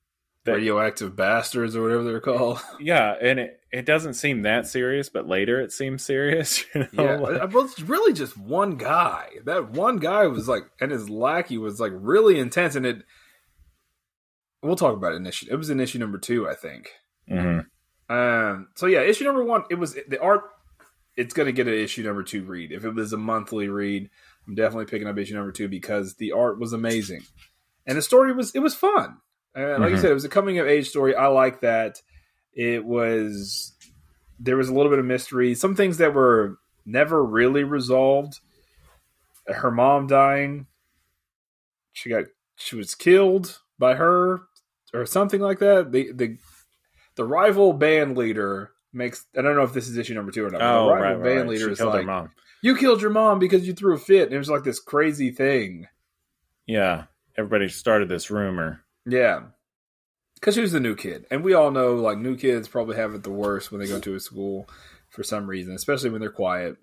That, Radioactive bastards or whatever they're called. yeah, and it, it doesn't seem that serious, but later it seems serious. You know? Yeah, like- well, it's really just one guy. That one guy was like, and his lackey was like really intense, and it. We'll talk about it in issue. It was in issue number two, I think. Mhm. Um. So yeah, issue number one. It was the art. It's going to get an issue number two read. If it was a monthly read, I'm definitely picking up issue number two because the art was amazing, and the story was it was fun. Uh, like I Mhm. said, it was a coming of age story. I like that. It was there was a little bit of mystery. Some things that were never really resolved. Her mom dying. She got she was killed by her or something like that. The the the rival band leader makes I don't know if this is issue number two or not. Oh, the rival right, band right. leader She is killed her like, mom. "You killed your mom because you threw a fit." And it was like this crazy thing. Yeah, everybody started this rumor. Yeah. Because she was the new kid. And we all know, like, new kids probably have it the worst when they go to a school for some reason, especially when they're quiet.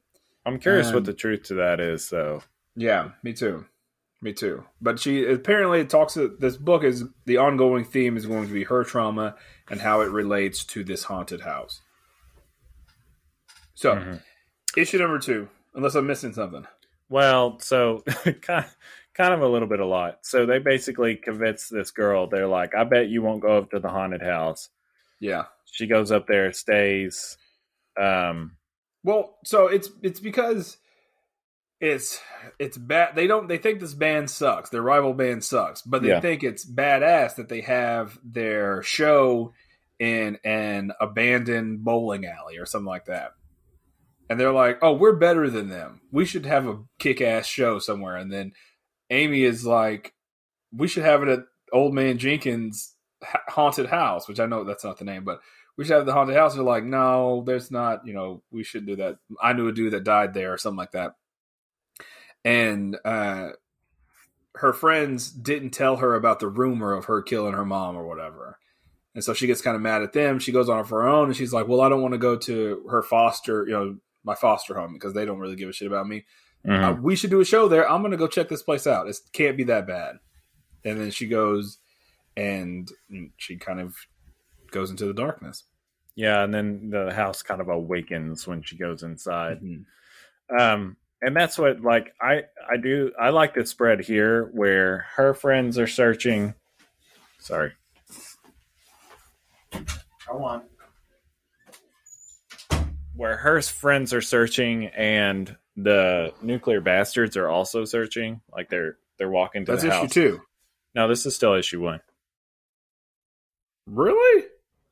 I'm curious Um, what the truth to that is, though. Yeah, me too. Me too. But she apparently it talks. This book is the ongoing theme is going to be her trauma and how it relates to this haunted house. So, Mhm. issue number two, unless I'm missing something. Well, so kind kind of a little bit a lot. So they basically convince this girl. They're like, "I bet you won't go up to the haunted house." Yeah. She goes up there, stays. Um, Well, so it's it's because it's it's bad. They don't they think this band sucks. Their rival band sucks, but they Yeah. think it's badass that they have their show in an abandoned bowling alley or something like that. And they're like, "Oh, we're better than them. We should have a kick-ass show somewhere." And then Amy is like, "We should have it at Old Man Jenkins' haunted house," which I know that's not the name, but we should have the haunted house. They're like, no, there's not. You know, we shouldn't do that. I knew a dude that died there or something like that. And uh, her friends didn't tell her about the rumor of her killing her mom or whatever. And so she gets kind of mad at them. She goes on her own and she's like, well, I don't want to go to her foster, you know, my foster home because they don't really give a shit about me. Mhm. Uh, we should do a show there. I'm going to go check this place out. It can't be that bad. And then she goes and she kind of goes into the darkness. yeah, and then the house kind of awakens when she goes inside. Mhm. Um, and that's what like I I do I like this spread here where her friends are searching. Sorry. Go on. Where her friends are searching and the nuclear bastards are also searching. Like they're they're walking to That's the issue house. two. No, this is still issue one. Really?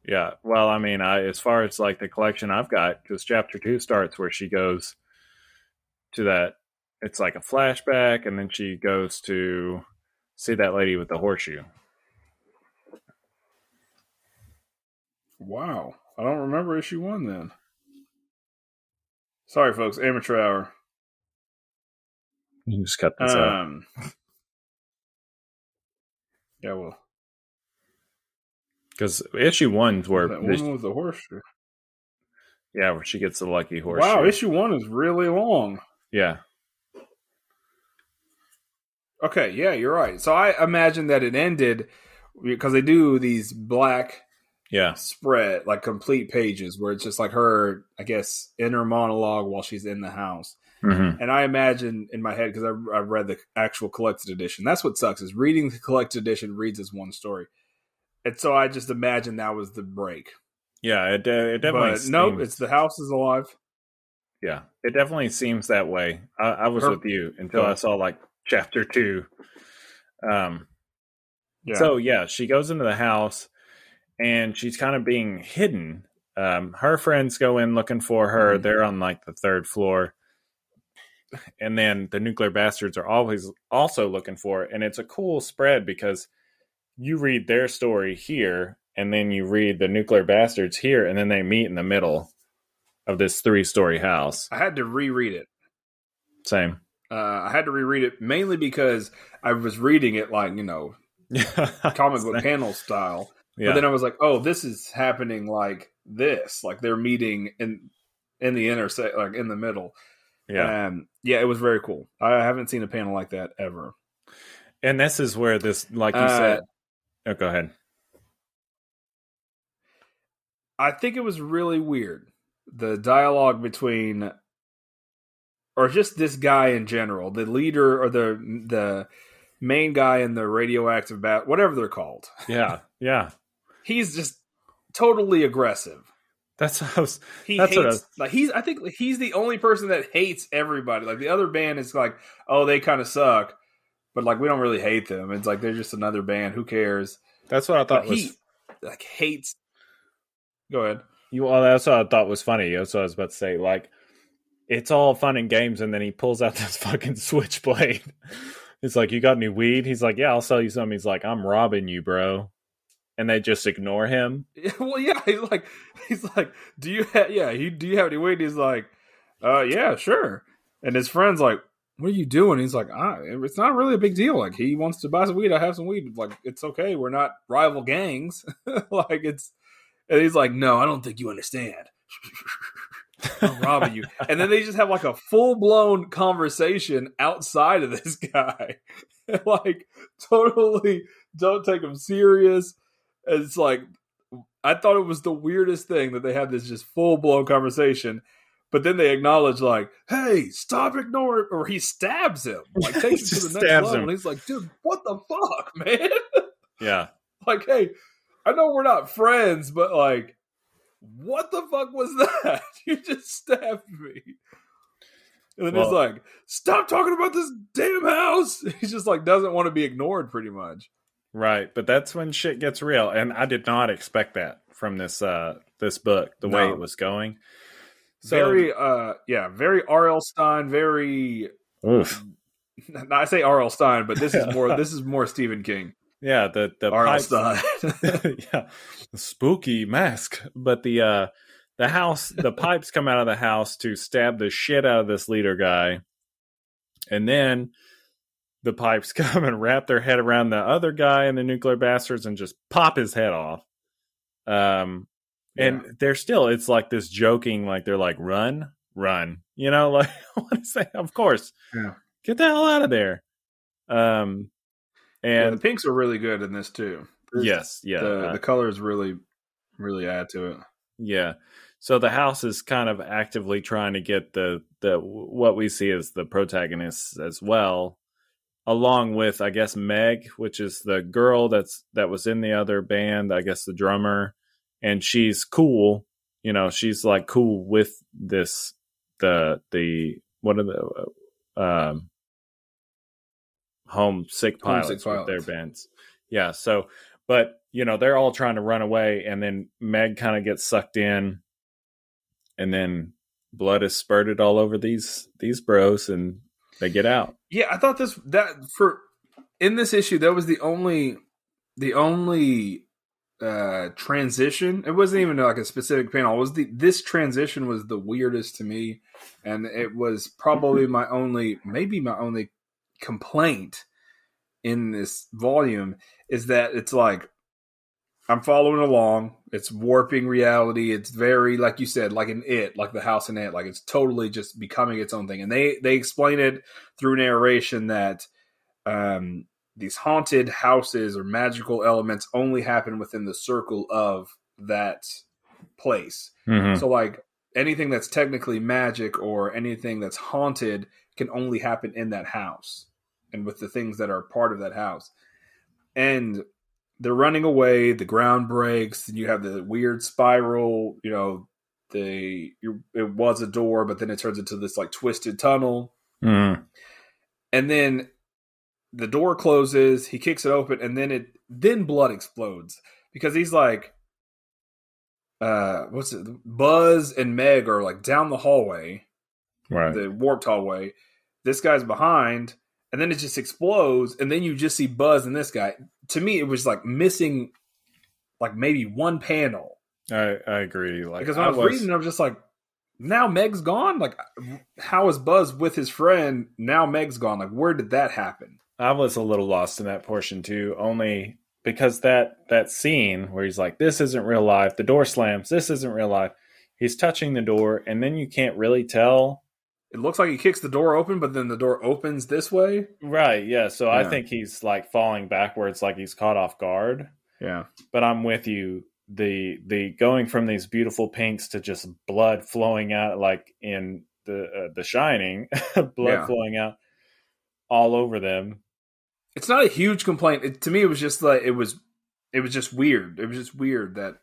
Yeah. Well, I mean, I as far as like the collection I've got, because chapter two starts where she goes to that. It's like a flashback, and then she goes to see that lady with the horseshoe. Wow. I don't remember issue one then. Sorry, folks. Amateur hour. You just cut this out. Um, yeah, well, Because issue one's where, that one with the horseshoe. yeah, where she gets the lucky horse. Wow, issue one is really long. yeah. Okay, yeah, you're right. So I imagine that it ended because they do these black Yeah. spread, like complete pages, where it's just like her, I guess, inner monologue while she's in the house. hmm And I imagine in my head because I, I read the actual collected edition. That's what sucks is reading the collected edition reads as one story, and so I just imagine that was the break. Yeah. It, uh, it definitely. but nope, it's the house is alive. Yeah, it definitely seems that way. I, I was Her- with you until I saw like chapter two. Um, Yeah. So yeah, she goes into the house and she's kind of being hidden. Um, her friends go in looking for her. Mhm. They're on like the third floor. And then the nuclear bastards are always also looking for. And it's a cool spread because you read their story here and then you read the nuclear bastards here and then they meet in the middle of this three story house. I had to reread it. Same. Uh, I had to reread it mainly because I was reading it like you know comic book panel style. Yeah. But then I was like, oh, this is happening like this, like they're meeting in in the intersect, like in the middle. yeah. Um, yeah, it was very cool. I haven't seen a panel like that ever. And this is where this, like you Uh, said, oh, go ahead. I think it was really weird the dialogue between, or just this guy in general, the leader or the the main guy in the radioactive bat, whatever they're called. Yeah, yeah. He's just totally aggressive. That's what I was. He That's what I hates like he's. I think he's the only person that hates everybody. Like the other band is like, oh, they kind of suck, but like we don't really hate them. It's like they're just another band. Who cares? That's what I thought But was. he like hates. Go ahead. You well, that's what I thought was funny. That's what I was about to say. Like, it's all fun and games, and then he pulls out this fucking switchblade. It's like, you got any weed? He's like, yeah, I'll sell you some. He's like, I'm robbing you, bro. And they just ignore him. Well, yeah, he's like, he's like, do you have, yeah, he, do you have any weed? He's like, uh, yeah, sure. And his friend's like, what are you doing? He's like, ah, it's not really a big deal. Like, he wants to buy some weed. I have some weed. Like, it's okay. We're not rival gangs. like, it's, and he's like, no, I don't think you understand. I'm robbing you. And then they just have like a full blown conversation outside of this guy. like, totally don't take him serious. It's like, I thought it was the weirdest thing that they had this just full blown conversation. But then they acknowledge, like, hey, stop ignoring, or he stabs him, like takes him to the next level. him. And he's like, dude, what the fuck, man? Yeah. like, hey, I know we're not friends, but like, what the fuck was that? you just stabbed me. And then he's like, stop talking about this damn house. He just like doesn't want to be ignored pretty much. Right. But that's when shit gets real. And I did not expect that from this uh this book, the way it was going. So very uh yeah, very R.L. Stine, very oof. I say R.L. Stine, but this is more this is more Stephen King. Yeah, the the R.L. Stine. yeah, the spooky mask. But the uh the house, the pipes come out of the house to stab the shit out of this leader guy, and then the pipes come and wrap their head around the other guy and the nuclear bastards and just pop his head off. Um, and Yeah. they're still, it's like this joking, like they're like, run, run, you know, like what is that? Of course, Yeah. get the hell out of there. Um, Yeah, and the pinks are really good in this too. yes, yeah, the, uh, the colors really really add to it. Yeah. So the house is kind of actively trying to get the the what we see as the protagonists as well, along with I guess Meg, which is the girl that's that was in the other band, I guess the drummer, and she's cool. You know, she's like cool with this the the what are the um homesick pilots, Homesick with their bands. Yeah, so but you know they're all trying to run away and then meg kind of gets sucked in and then blood is spurted all over these these bros and they get out Yeah, I thought this that for in this issue that was the only the only uh transition. It wasn't even like a specific panel. It was the this transition was the weirdest to me and it was probably my only maybe my only complaint in this volume is that it's like I'm following along. It's warping reality. It's very like you said, like an it, like the house in it. Like it's totally just becoming its own thing. And they they explain it through narration that um, these haunted houses or magical elements only happen within the circle of that place. mm-hmm. So like anything that's technically magic or anything that's haunted can only happen in that house and with the things that are part of that house. And they're running away, the ground breaks, and you have the weird spiral, you know, the it was a door but then it turns into this like twisted tunnel. Mm-hmm. and then the door closes he kicks it open and then it then blood explodes. Because he's like uh what's it buzz and meg are like down the hallway right. the warped hallway. This guy's behind and then it just explodes and then you just see buzz and this guy to me it was like missing like maybe one panel I, I agree like because when I was, reading, I was just like, now Meg's gone. Like, how is Buzz with his friend? Now Meg's gone. Like, where did that happen? I was a little lost in that portion too only because that that scene where he's like this isn't real life the door slams this isn't real life he's touching the door and then you can't really tell it looks like he kicks the door open, but then the door opens this way. Right. Yeah. So I think he's like falling backwards, like he's caught off guard. Yeah. But I'm with you. The the going from these beautiful pinks to just blood flowing out, like in the uh, The Shining, blood Yeah. flowing out all over them. It's not a huge complaint. It, to me, it was just like it was. It was just weird. It was just weird that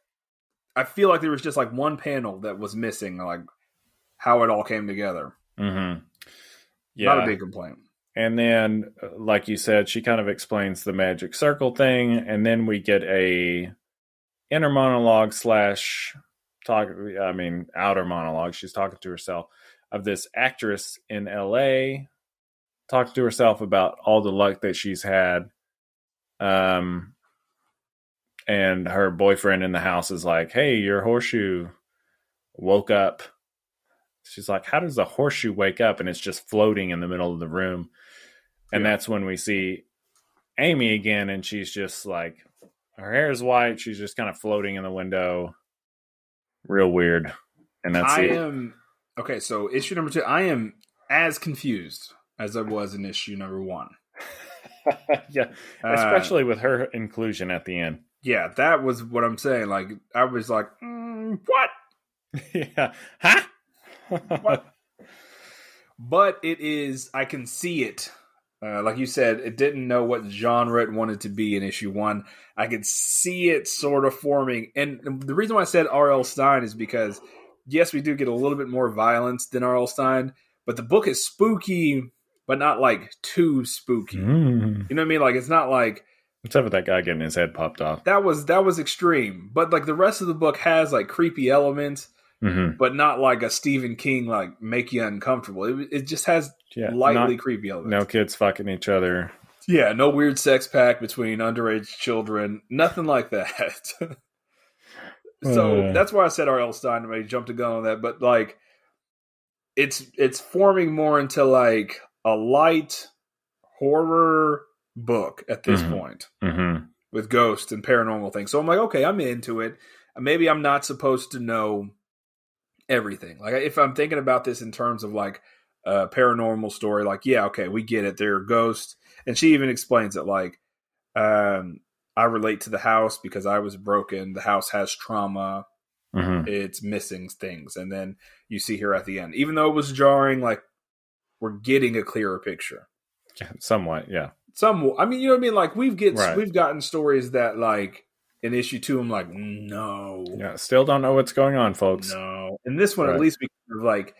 I feel like there was just like one panel that was missing, like how it all came together. Mm-hmm. Yeah. Not a big complaint. And then, like you said, she kind of explains the magic circle thing, and then we get a inner monologue slash talk. I mean, outer monologue. She's talking to herself of this actress in L.A. talking to herself about all the luck that she's had. Um, and her boyfriend in the house is like, "Hey, your horseshoe woke up." She's like, "How does a horseshoe wake up?" And it's just floating in the middle of the room. And Yeah. that's when we see Amy again, and she's just like, her hair is white. She's just kind of floating in the window. Real weird. And that's I it. am okay. So issue number two, I am as confused as I was in issue number one. yeah, Uh, especially with her inclusion at the end. yeah, that was what I'm saying. Like I was like, mm, what? yeah. Huh? But it is i can see it. Uh, like you said it didn't know what genre it wanted to be in issue one. I could see it sort of forming. And the reason why i said rl stine is because yes we do get a little bit more violence than rl stine but the book is spooky but not like too spooky. Mm. you know what i mean? Like it's not like up with that guy getting his head popped off? that was that was extreme. But like the rest of the book has like creepy elements hmm but not like a stephen king like make you uncomfortable it, it just has Yeah. lightly not- creepy elements. no kids fucking each other. Yeah, no weird sex pact between underage children. Nothing like that. so Uh. that's why I said R.L. Stine. I jumped a gun on that, but like, it's it's forming more into like a light horror book at this Mhm. point hmm with ghosts and paranormal things. So I'm like, okay, I'm into it. Maybe I'm not supposed to know everything. Like if I'm thinking about this in terms of like a paranormal story, like yeah, okay, we get it. They're ghosts, and she even explains it like, um, I relate to the house because I was broken. The house has trauma. hmm It's missing things, and then you see here at the end, even though it was jarring, like we're getting a clearer picture. Somewhat, yeah. Some, I mean, you know what I mean. Like we've get Right. we've gotten stories that like in issue two, I'm like, no, Yeah. Still don't know what's going on, folks. no. In this one, Right. at least we kind of like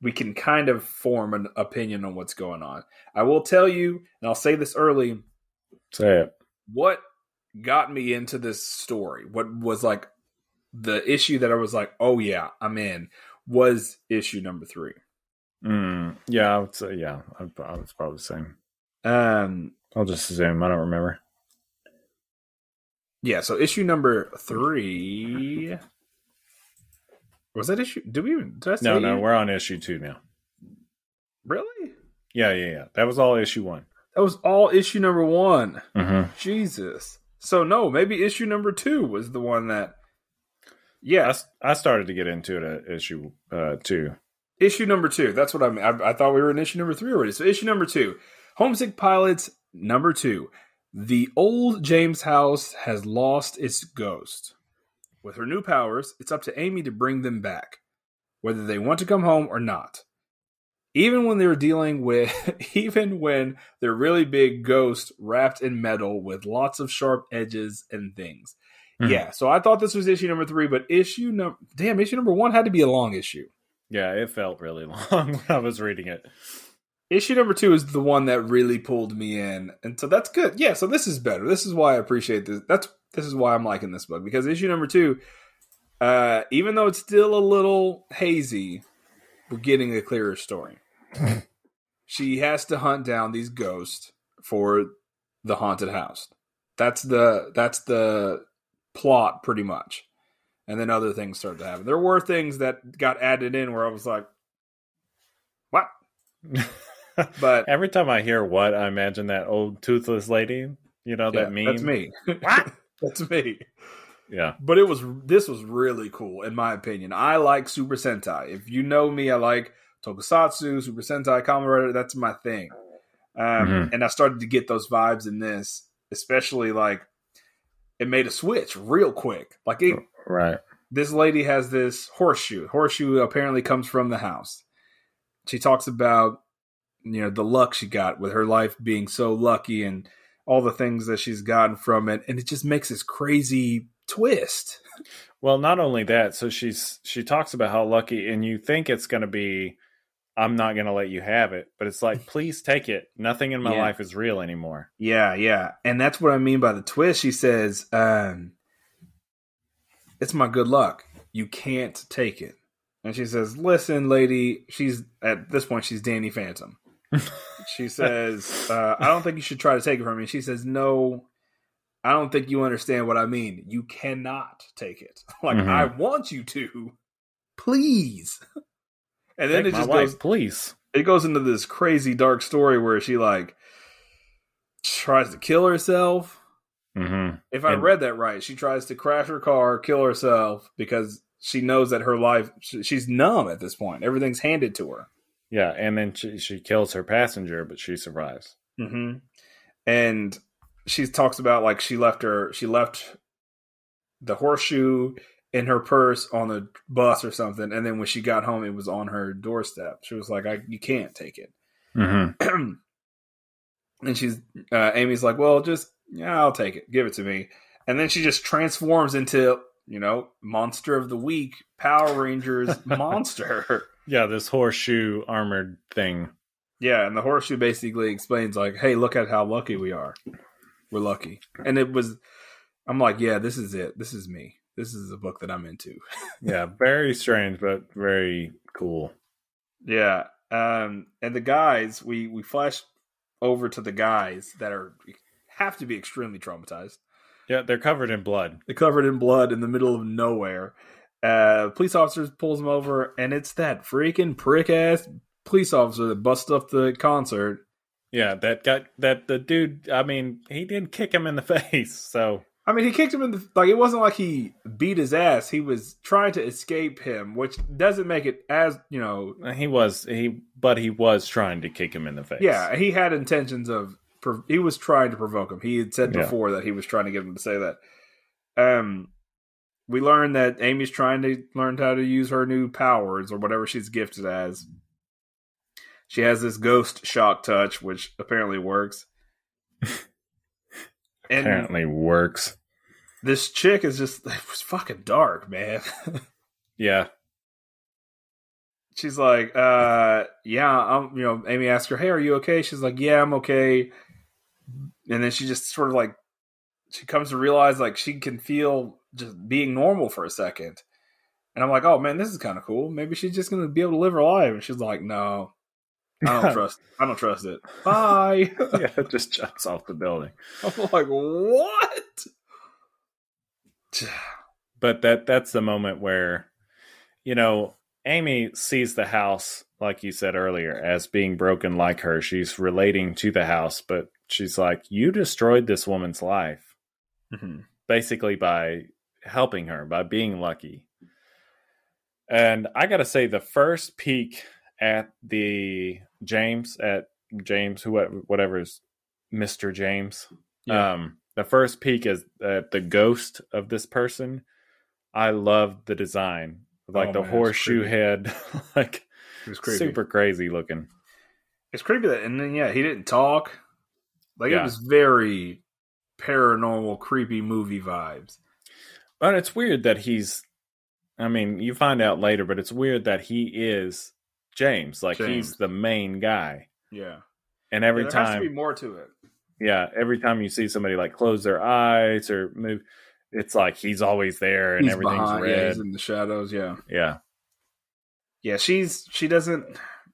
we can kind of form an opinion on what's going on. I will tell you, and I'll say this early, Say it. what got me into this story, what was like the issue that I was like, oh yeah, I'm in, was issue number three. Mm, yeah, I would say, yeah. I, I was probably the same. Um, I'll just assume. I don't remember. Yeah. So issue number three was that issue? Did we even? Did I say No, no, we're on issue two now. really? Yeah, yeah, yeah. That was all issue one. That was all issue number one. Mm-hmm. Jesus. So no, maybe issue number two was the one that. Yeah, I, I started to get into it at issue uh, two. issue number two. That's what I mean. I, I thought we were in issue number three already. So issue number two, Homesick Pilots number two. The old James house has lost its ghost. With her new powers, it's up to Amy to bring them back, whether they want to come home or not. Even when they're dealing with, even when they're really big ghosts wrapped in metal with lots of sharp edges and things. Mhm. Yeah, so I thought this was issue number three, but issue number, damn, issue number one had to be a long issue. Yeah, it felt really long when I was reading it. Issue number two is the one that really pulled me in and so that's good. Yeah so this is better. This is why i appreciate this. That's this is why i'm liking this book because issue number two uh even though it's still a little hazy we're getting a clearer story. She has to hunt down these ghosts for the haunted house. That's the that's the plot pretty much. And then other things start to happen. There were things that got added in where i was like what but Every time I hear what, I imagine that old toothless lady. You know that meme. That's me. What? that's me. Yeah. But it was this was really cool in my opinion. I like Super Sentai. If you know me, I like Tokusatsu, Super Sentai, Kamen Rider. That's my thing. Um, Mhm. And I started to get those vibes in this, especially like it made a switch real quick. Like it, Right. this lady has this horseshoe. Horseshoe apparently comes from the house. She talks about you know the luck she got with her life being so lucky and all the things that she's gotten from it, and it just makes this crazy twist. Well, not only that, so she's she talks about how lucky, and you think it's going to be, I'm not going to let you have it, but it's like, please take it. Nothing in my Yeah. life is real anymore. Yeah, yeah, and that's what I mean by the twist. She says, um, "It's my good luck. You can't take it." And she says, "Listen, lady." She's at this point, she's Danny Phantom. She says, uh, "I don't think you should try to take it from me." She says, "No, I don't think you understand what I mean. You cannot take it. like Mhm. I want you to, please." And then Take it just wife, goes please. it goes into this crazy dark story where she like tries to kill herself. hmm If I And- read that right, she tries to crash her car, kill herself because she knows that her life she's numb at this point. Everything's handed to her. Yeah, and then she, she kills her passenger, but she survives. Mm-hmm. And she talks about like she left her she left the horseshoe in her purse on the bus or something, and then when she got home, it was on her doorstep. She was like, "I you can't take it." hmm and she's uh, Amy's like, "Well, just yeah, I'll take it. Give it to me." And then she just transforms into you know monster of the week, Power Rangers monster. Yeah, this horseshoe armored thing. yeah, and the horseshoe basically explains like, "Hey, look at how lucky we are. We're lucky." And it was, I'm like, "Yeah, this is it. This is me. This is the book that I'm into." Yeah, very strange, but very cool. Yeah. Um, and the guys, we we flash over to the guys that are have to be extremely traumatized. Yeah, they're covered in blood. They're covered in blood in the middle of nowhere. Uh, police officers pulls him over, and it's that freaking prick ass police officer that busts up the concert. Yeah, that got that the dude. I mean, he did kick him in the face. So I mean, he kicked him in the like. It wasn't like he beat his ass. He was trying to escape him, which doesn't make it as you know. he was he, but he was trying to kick him in the face. Yeah, he had intentions of. He was trying to provoke him. He had said Yeah. before that he was trying to get him to say that. Um, we learned that Amy's trying to learn how to use her new powers or whatever she's gifted as. She has this ghost shock touch, which apparently works. apparently works. this chick is just it was fucking dark, man. Yeah, she's like, uh, yeah, I'm, you know, Amy asks her, hey, are you okay? She's like, yeah, I'm okay. And then she just sort of like, she comes to realize like she can feel just being normal for a second. And I'm like, oh man, this is kind of cool. Maybe she's just going to be able to live her life. And she's like, no, I don't trust, I don't trust it. Bye. yeah, it just jumps off the building. I'm like, what? But that that's the moment where, you know, Amy sees the house, like you said earlier, as being broken like her. She's relating to the house, but she's like, You destroyed this woman's life Mhm. basically by helping her, by being lucky. And I gotta say, the first peek at the James, at James, who whatever's Mr. James, Yeah. um, the first peek is at the ghost of this person. I loved the design, like Oh, the man, horseshoe head, like It was creepy. super crazy looking. It's creepy that, and then yeah, he didn't talk. Like Yeah. it was very paranormal, creepy movie vibes. But it's weird that he's. I mean, you find out later, but it's weird that he is James. Like James. he's the main guy, Yeah, and every Yeah, has time, be more to it. yeah, every time you see somebody like close their eyes or move, it's like he's always there and he's everything's behind, yeah, red. he's in the shadows. Yeah, yeah, yeah. She's she doesn't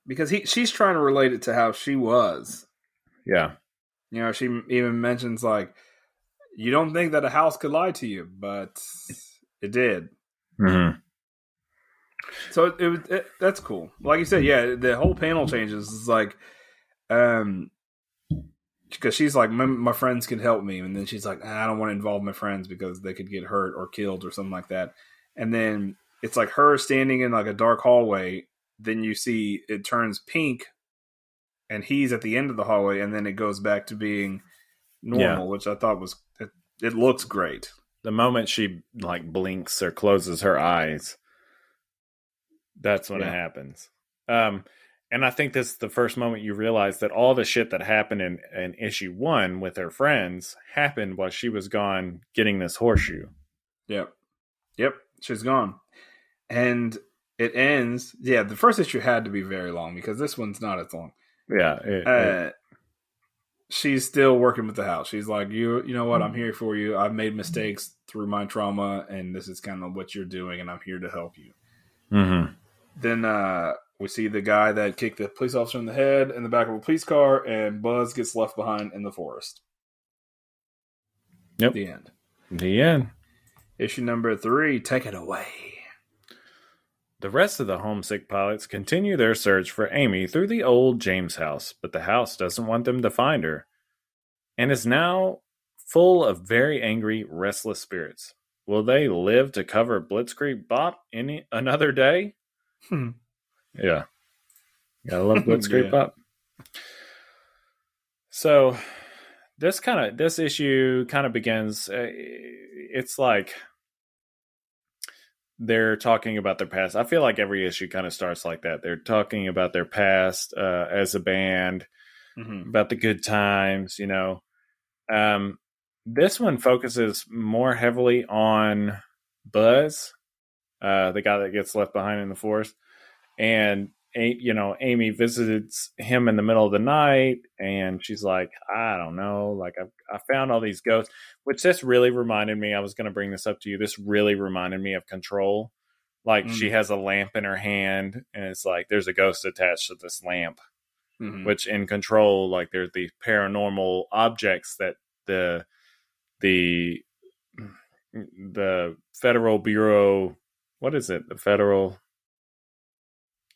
because he she's trying to relate it to how she was. yeah, You know, she even mentions like you don't think that a house could lie to you, but it did. hmm So it, it was it, that's cool. Like you said, yeah, the whole panel changes. It's like, um, because she's like, my, my friends can help me, and then she's like, "Ah, I don't want to involve my friends because they could get hurt or killed or something like that. And then it's like her standing in like a dark hallway, then you see it turns pink, and he's at the end of the hallway, and then it goes back to being normal, which I thought was it, it looks great. The moment she like blinks or closes her eyes, that's when Yeah. it happens. Um, and I think this is the first moment you realize that all the shit that happened in, in issue one with her friends happened while she was gone getting this horseshoe. Yep. Yep. She's gone. And it ends. Yeah, the first issue had to be very long because this one's not as long. Yeah. it- it- Uh, she's still working with the house. She's like, you, you know what? I'm here for you. I've made mistakes through my trauma, and this is kind of what you're doing, and I'm here to help you. Mm-hmm. Then uh, we see the guy that kicked the police officer in the head in the back of a police car, and Buzz gets left behind in the forest. Yep. The end. The end. Issue number three. Take it away. The rest of the homesick pilots continue their search for Ami through the old James house, but the house doesn't want them to find her and is now full of very angry, restless spirits. Will they live to cover Blitzkrieg Bop any another day? Hmm. Yeah. Gotta love Blitzkrieg Yeah. Bop. So this kind of this issue kind of begins uh, it's like they're talking about their past. I feel like every issue kind of starts like that. They're talking about their past uh, as a band, Mm-hmm. about the good times, you know. Um, this one focuses more heavily on Buzz, uh, the guy that gets left behind in the forest, and you know Ami visits him in the middle of the night, and she's like, I don't know, like I I found all these ghosts, which this really reminded me. I was going to bring this up to you. This really reminded me of Control. Like Mm. she has a lamp in her hand, and it's like there's a ghost attached to this lamp Mm-hmm. which in control like there's the paranormal objects that the the the federal bureau what is it the federal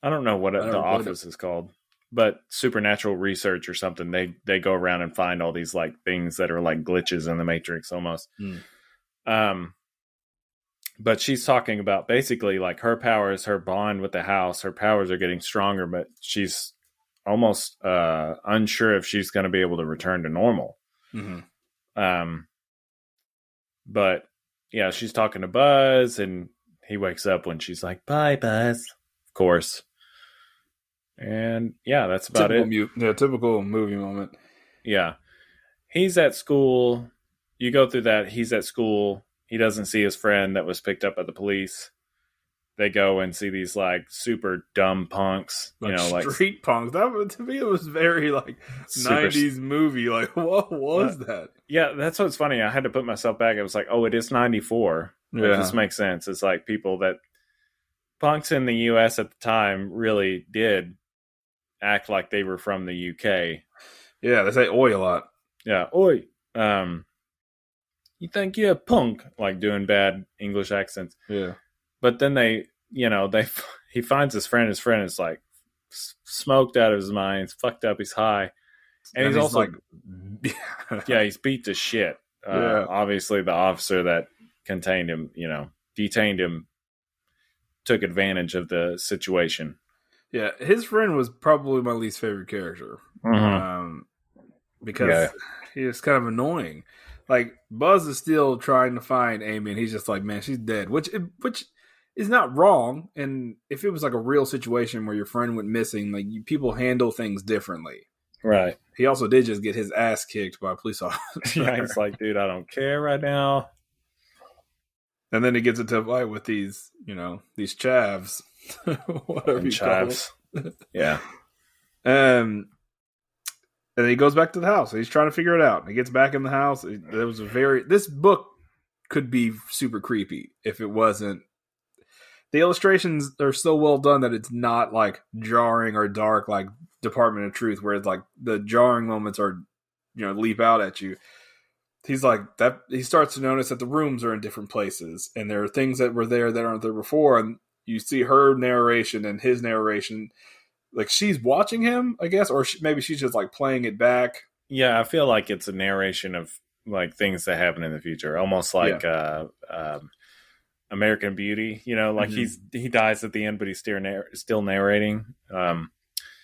i don't know what it, the what office is called but supernatural research or something they they go around and find all these like things that are like glitches in the matrix almost Hmm. um but she's talking about basically like her powers her bond with the house her powers are getting stronger but she's almost uh unsure if she's going to be able to return to normal Mm-hmm. um but yeah she's talking to buzz and he wakes up when she's like bye buzz of course and yeah that's about typical it. Mu- yeah, typical movie moment. yeah. He's at school. You go through that. He's at school. He doesn't see his friend that was picked up by the police. They go and see these like super dumb punks you Like know like street punks. That was- to me, it was very like nineties movie. Like, what was that? yeah that's what's funny. I had to put myself back. I was like oh it is 94 Like, Yeah. this makes sense. It's like people that punks in the us at the time really did act like they were from the uk Yeah, they say oi a lot. Yeah. Oi. Um, you think you're a punk, like doing bad English accents. Yeah, But then they, you know, they he finds his friend. His friend is like smoked out of his mind. He's fucked up. He's high, and, he's, also like, yeah, he's beat to shit. Uh, Yeah. Obviously, the officer that contained him, you know, detained him, took advantage of the situation. Yeah. His friend was probably my least favorite character. um, because Yeah. he is kind of annoying. Like Buzz is still trying to find Ami, and he's just like, "Man, she's dead," which which is not wrong. And if it was like a real situation where your friend went missing, like you, people handle things differently. Right. He also did just get his ass kicked by a police officer, yeah. He's like, dude, I don't care right now. and then he gets into a fight with these, you know, these chavs, whatever And you call them. chives. yeah. Um, and he goes back to the house. He's trying to figure it out. He gets back in the house. It- There was a very this book could be super creepy if it wasn't. The illustrations are so well done that it's not like jarring or dark like Department of Truth, where it's like the jarring moments are, you know, leap out at you. He's like that. He starts to notice that the rooms are in different places, and there are things that were there that aren't there before. And you see her narration and his narration like she's watching him, I guess, or she, maybe she's just like playing it back. Yeah, I feel like it's a narration of like things that happen in the future, almost like uh, um, American Beauty. You know, like Mhm. he's he dies at the end, but he's still narr- still narrating. Um,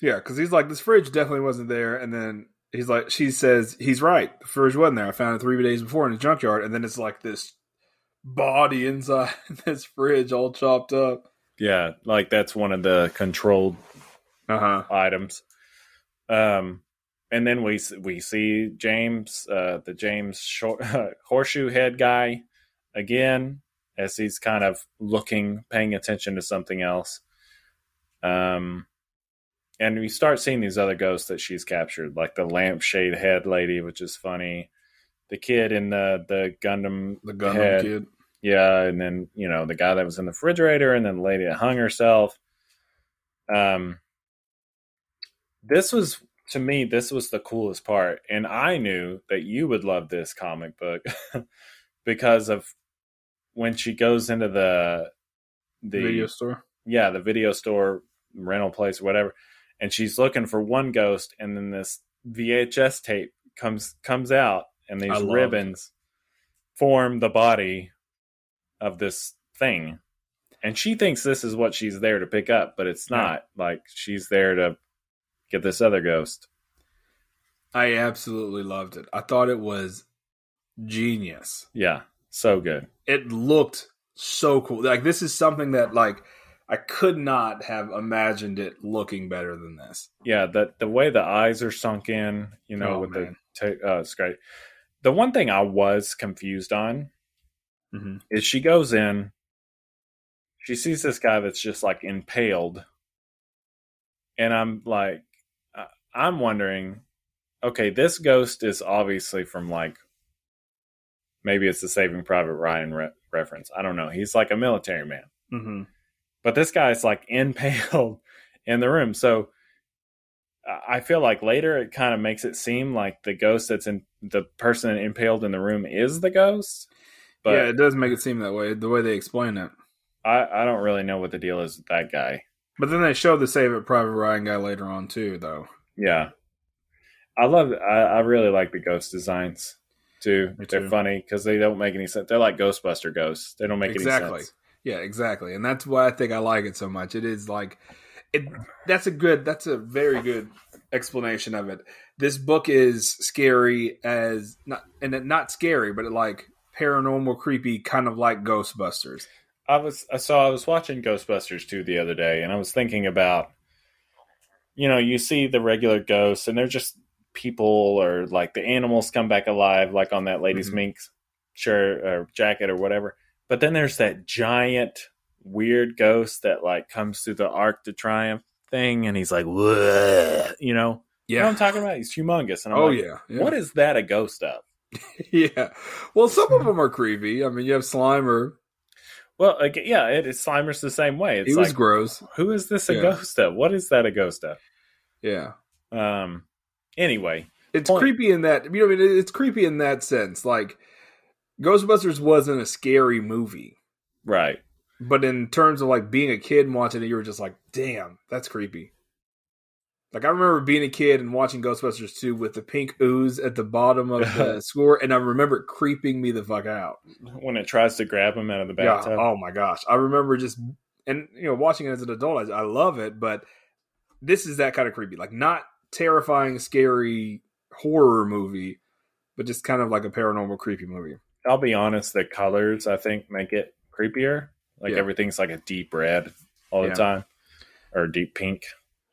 Yeah, because he's like, this fridge definitely wasn't there, and then he's like, she says he's right, the fridge wasn't there. I found it three days before in his junkyard, and then it's like this body inside this fridge, all chopped up. Yeah, like that's one of the controlled Uh huh. items. Um, and then we we see James, uh, the James short, horseshoe head guy, again as he's kind of looking, paying attention to something else. Um, and we start seeing these other ghosts that she's captured, like the lampshade head lady, which is funny. The kid in the the Gundam, The Gundam head. kid. Yeah, and then you know the guy that was in the refrigerator, and then the lady that hung herself. Um, this was to me, this was the coolest part, and I knew that you would love this comic book because of when she goes into the the video store. yeah the video store rental place or whatever, and she's looking for one ghost, and then this VHS tape comes comes out, and these ribbons form the body of this thing. And she thinks this is what she's there to pick up, but it's Yeah. not. Like she's there to get this other ghost. I absolutely loved it. I thought it was genius. Yeah, so good. It looked so cool. Like this is something that like I could not have imagined it looking better than this. Yeah, the the way the eyes are sunk in, you know, Oh, with man. the ta- uh, it's great. The one thing I was confused on Mm-hmm. is she goes in, she sees this guy that's just like impaled, and I'm like, I'm wondering, okay, this ghost is obviously from like, maybe it's the Saving Private Ryan re- reference. I don't know. He's like a military man, Mm-hmm. but this guy's like impaled in the room, so. I feel like later it kind of makes it seem like the ghost that's in the person impaled in the room is the ghost. But yeah, it does make it seem that way. The way they explain it. I, I don't really know what the deal is with that guy. But then they show the Saving Private Ryan guy later on too, though. Yeah, I love. I, I really like the ghost designs too. They're funny because they don't make any sense. They're like Ghostbuster ghosts. They don't make Exactly. any sense. Yeah, exactly. And that's why I think I like it so much. It is like it that's a good that's a very good explanation of it. This book is scary as not and not scary, but it like paranormal creepy kind of like Ghostbusters. I was so I was watching Ghostbusters 2 the other day and I was thinking about you know, you see the regular ghosts and they're just people or like the animals come back alive like on that lady's Mhm. mink shirt or jacket or whatever. But then there's that giant weird ghost that like comes through the Arc de Triumph thing and he's like, "Whoa," you know. You know what I'm talking about? He's humongous. And I'm Oh like, yeah. yeah. what is that a ghost of? yeah. Well, some of them are creepy. I mean, you have Slimer. Well, like, yeah, it is Slimer's the same way. It's he was gross. who is this a Yeah. ghost of? What is that a ghost of? Yeah. Um. Anyway, It's Point. creepy in that you know I mean it's creepy in that sense. Like Ghostbusters wasn't a scary movie. right. But in terms of like being a kid and watching it, you were just like, damn, that's creepy. Like I remember being a kid and watching Ghostbusters 2 with the pink ooze at the bottom of the score, and I remember it creeping me the fuck out. When it tries to grab him out of the Yeah. bathtub. Oh my gosh. I remember just and you know, watching it as an adult, I, I love it, but this is that kind of creepy. Like not terrifying, scary horror movie, but just kind of like a paranormal creepy movie. I'll be honest. The colors I think make it creepier. Like Yeah. everything's like a deep red all the Yeah. time, or deep pink.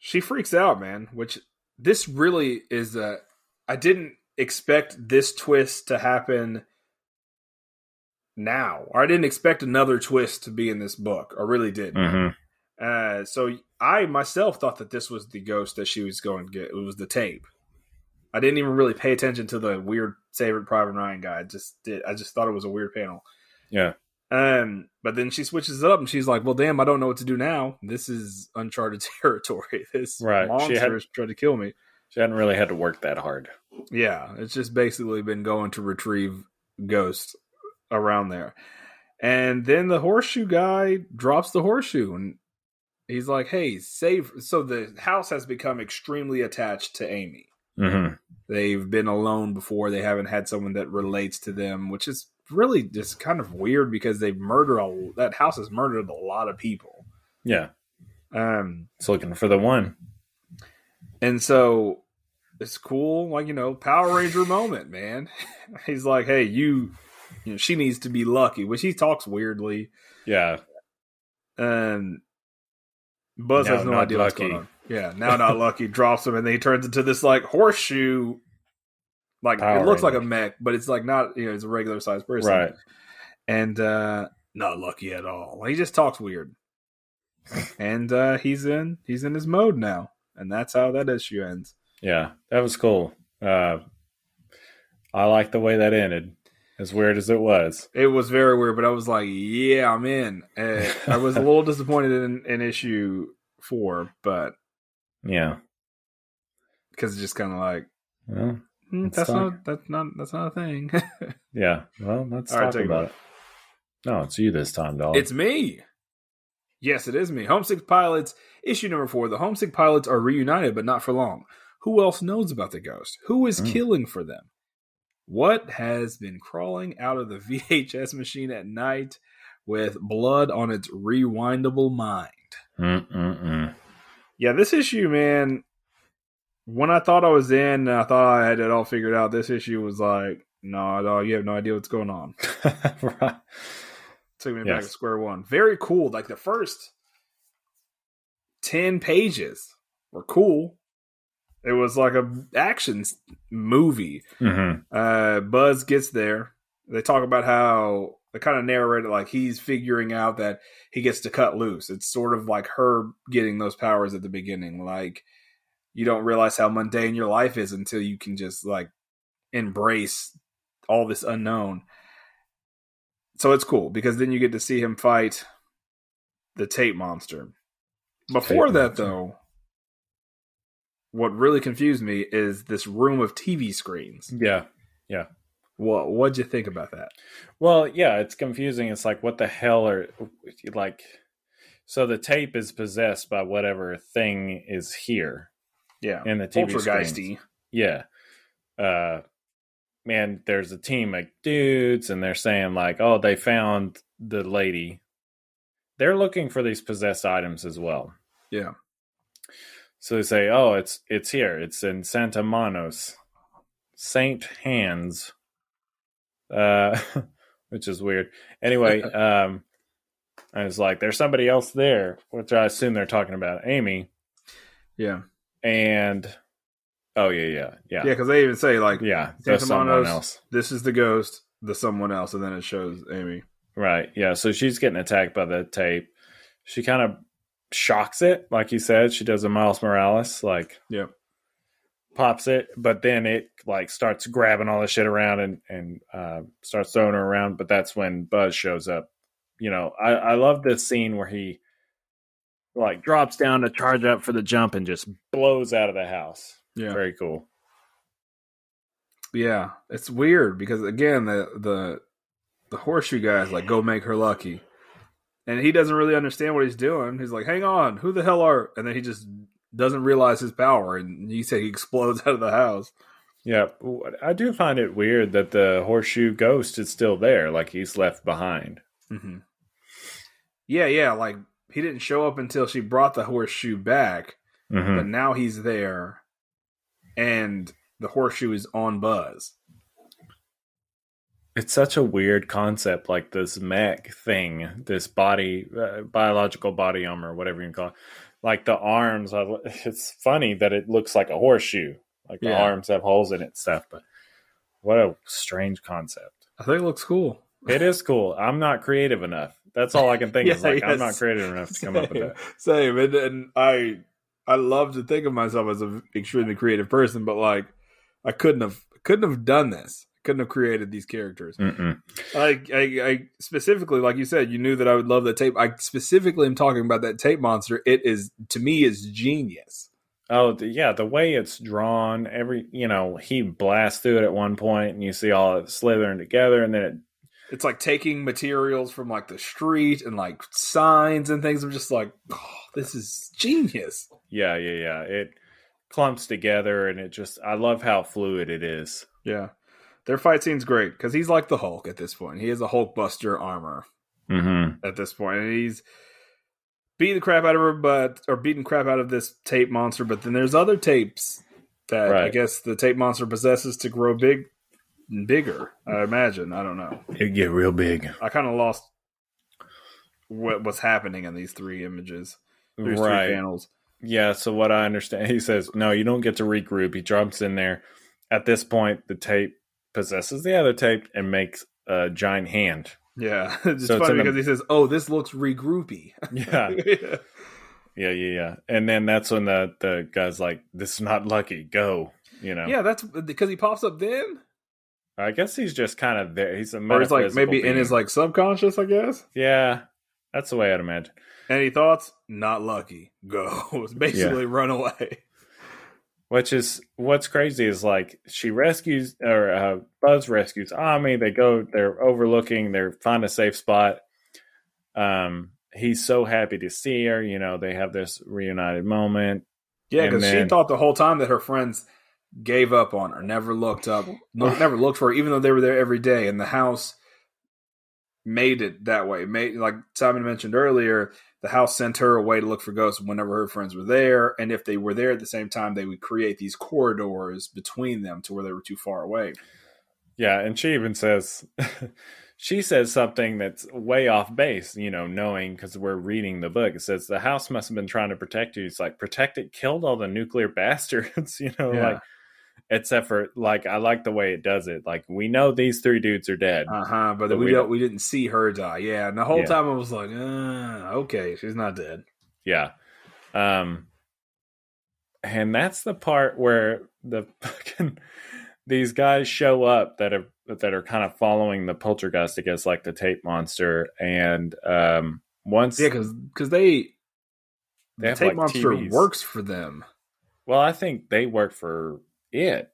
She freaks out, man. Which this really is a. I didn't expect this twist to happen now, or I didn't expect another twist to be in this book. I really did. Mm-hmm. Uh, so I myself thought that this was the ghost that she was going to get. It was the tape. I didn't even really pay attention to the weird Saving Private Ryan guy. I just did. I just thought it was a weird panel. Yeah. Um, but then she switches it up and she's like, "Well, damn, I don't know what to do now. This is uncharted territory. This Right. She monster had- is trying to kill me." She hadn't really had to work that hard. Yeah, it's just basically been going to retrieve ghosts around there. And then the horseshoe guy drops the horseshoe and he's like, "Hey, save." So the house has become extremely attached to Ami. Mm-hmm. They've been alone before. They haven't had someone that relates to them, which is really just kind of weird because they murder a that house has murdered a lot of people. Yeah, Um, it's looking for the one. and so it's cool, like you know, Power Ranger moment, man. He's like, hey, you, you know, she needs to be lucky, which he talks weirdly. Yeah, and Buzz Now has no idea what's going on. Yeah, now not lucky. Drops him, and then he turns into this like horseshoe. Like Power it looks like a mech, but it's like not. You know, it's a regular sized person, right. And uh not lucky at all. He just talks weird, and uh he's in he's in his mode now, and that's how that issue ends. Yeah, that was cool. Uh, I like the way that ended. As weird as it was. It was very weird, but I was like, yeah, I'm in. Uh, I was a little disappointed in, in issue four, but Yeah. because it's just kind of like. Well, Hmm, that's talk. not that's not that's not a thing. yeah. Well, let's All right, talk take it about back. it. No, it's you this time, dog. it's me. Yes, it is me. Homesick Pilots, issue number four. The Homesick Pilots are reunited, but not for long. Who else knows about the ghost? Who is Hmm. killing for them? What has been crawling out of the VHS machine at night with blood on its rewindable mind? Mm-mm-mm. Yeah, this issue, man. When I thought I was in, and I thought I had it all figured out. This issue was like, no, you have no idea what's going on. right. Took me back to square one. Very cool. Like the first ten pages were cool. It was like a action movie. Mm-hmm. Uh, Buzz gets there. They talk about how they kind of narrate it like he's figuring out that he gets to cut loose. It's sort of like her getting those powers at the beginning. Like you don't realize how mundane your life is until you can just like embrace all this unknown. So it's cool because then you get to see him fight the tape monster. Before Tape that, monster. though, what really confused me is this room of TV screens. Yeah. Yeah. What what'd you think about that? Well, yeah, it's confusing. It's like, what the hell are like? So the tape is possessed by whatever thing is here Yeah, in the TV screens. Yeah. Uh, man, there's a team of dudes, and they're saying like, oh, they found the lady. They're looking for these possessed items as well. Yeah, So they say, "Oh, it's it's here. It's in Santa Manos, Saint Hands," uh, which is weird. Anyway, um, I was like, "There's somebody else there," which I assume they're talking about Ami. yeah, And oh yeah, yeah, yeah. yeah, Because they even say like, yeah. Santa someone else, "This is the ghost, the someone else," and then it shows Ami. right? Yeah. So she's getting attacked by the tape. She kind of shocks it, like you said. She does a Miles Morales, like Yeah, pops it, but then it like starts grabbing all the shit around and and uh, starts throwing her around. But that's when Buzz shows up. You know, I I love this scene where he like drops down to charge up for the jump and just blows out of the house. yeah, Very cool. yeah. It's weird because again, the the the horseshoe guy is like, "Go make her lucky," and he doesn't really understand what he's doing. He's like, "Hang on, who the hell are?" And then he just doesn't realize his power, and you say he explodes out of the house. Yeah, I do find it weird that the horseshoe ghost is still there, like he's left behind. hmm Yeah, yeah. Like he didn't show up until she brought the horseshoe back, Mhm. but now he's there, and the horseshoe is on Buzz. It's such a weird concept, like this mech thing, this body, uh, biological body armor, whatever you can call it. Like the arms, it's funny that it looks like a horseshoe. Like the Yeah. arms have holes in it and stuff, but what a strange concept. I think it looks cool. It is cool. I'm not creative enough. That's all I can think Yeah, like, I'm not creative enough to come up with that. same. And, and I I love to think of myself as an extremely creative person, but like I couldn't have couldn't have done this. Couldn't have created these characters. I, I, I specifically, like you said, you knew that I would love that tape. I specifically am talking about that tape monster. It is to me is genius. Oh the, yeah, the way it's drawn, every you know, he blasts through it at one point, and you see all it slithering together, and then it It's like taking materials from like the street and like signs and things. I'm just like, oh, this is genius. Yeah, yeah, yeah. It clumps together and it just I love how fluid it is. Yeah. Their fight scene's great because he's like the Hulk at this point. He has a Hulkbuster armor Mm-hmm. at this point, and he's beating the crap out of her, but or beating crap out of this tape monster. But then there's other tapes that I guess the tape monster possesses to grow big, bigger. I imagine. I don't know. It get real big. I kind of lost what what's happening in these three images, these three Right. panels. Yeah, so what I understand, he says, no, you don't get to regroup. He jumps in there. At this point, the tape possesses the other tape and makes a giant hand. Yeah, it's So it's funny a- because he says, "Oh, this looks regroupy." Yeah, yeah. yeah, yeah, yeah. And then that's when the the guy's like, "This is not lucky. Go." You know. Yeah, that's because he pops up then, I guess he's just kind of there. He's a or it's like maybe in his like subconscious, I guess. Yeah, that's the way I'd imagine. Any thoughts? Not lucky. Go. Basically run away. Which is what's crazy is like she rescues or uh, Buzz rescues Ami. They go, they're overlooking, they're find a safe spot. Um, he's so happy to see her. You know, they have this reunited moment. Yeah, because she thought the whole time that her friends gave up on her, never looked up, never looked for her, even though they were there every day. And the house made it that way. Made like Simon mentioned earlier, the house sent her away to look for ghosts whenever her friends were there, and if they were there at the same time, they would create these corridors between them to where they were too far away. Yeah, and she even says, she says something that's way off base. You know, knowing because we're reading the book, it says the house must have been trying to protect you. It's like protect it, killed all the nuclear bastards. You know, Yeah. like except for like I like the way it does it. Like we know these three dudes are dead. Uh huh. But, But we we don't, don't- we didn't see her die. Yeah, and the whole Yeah. time I was like, uh, okay, she's not dead. Yeah. Um and that's the part where the fucking these guys show up that are that are kind of following the poltergeist against like the tape monster and um once Yeah, because they, They the tape like, monster TVs. works for them. well I think they work for it.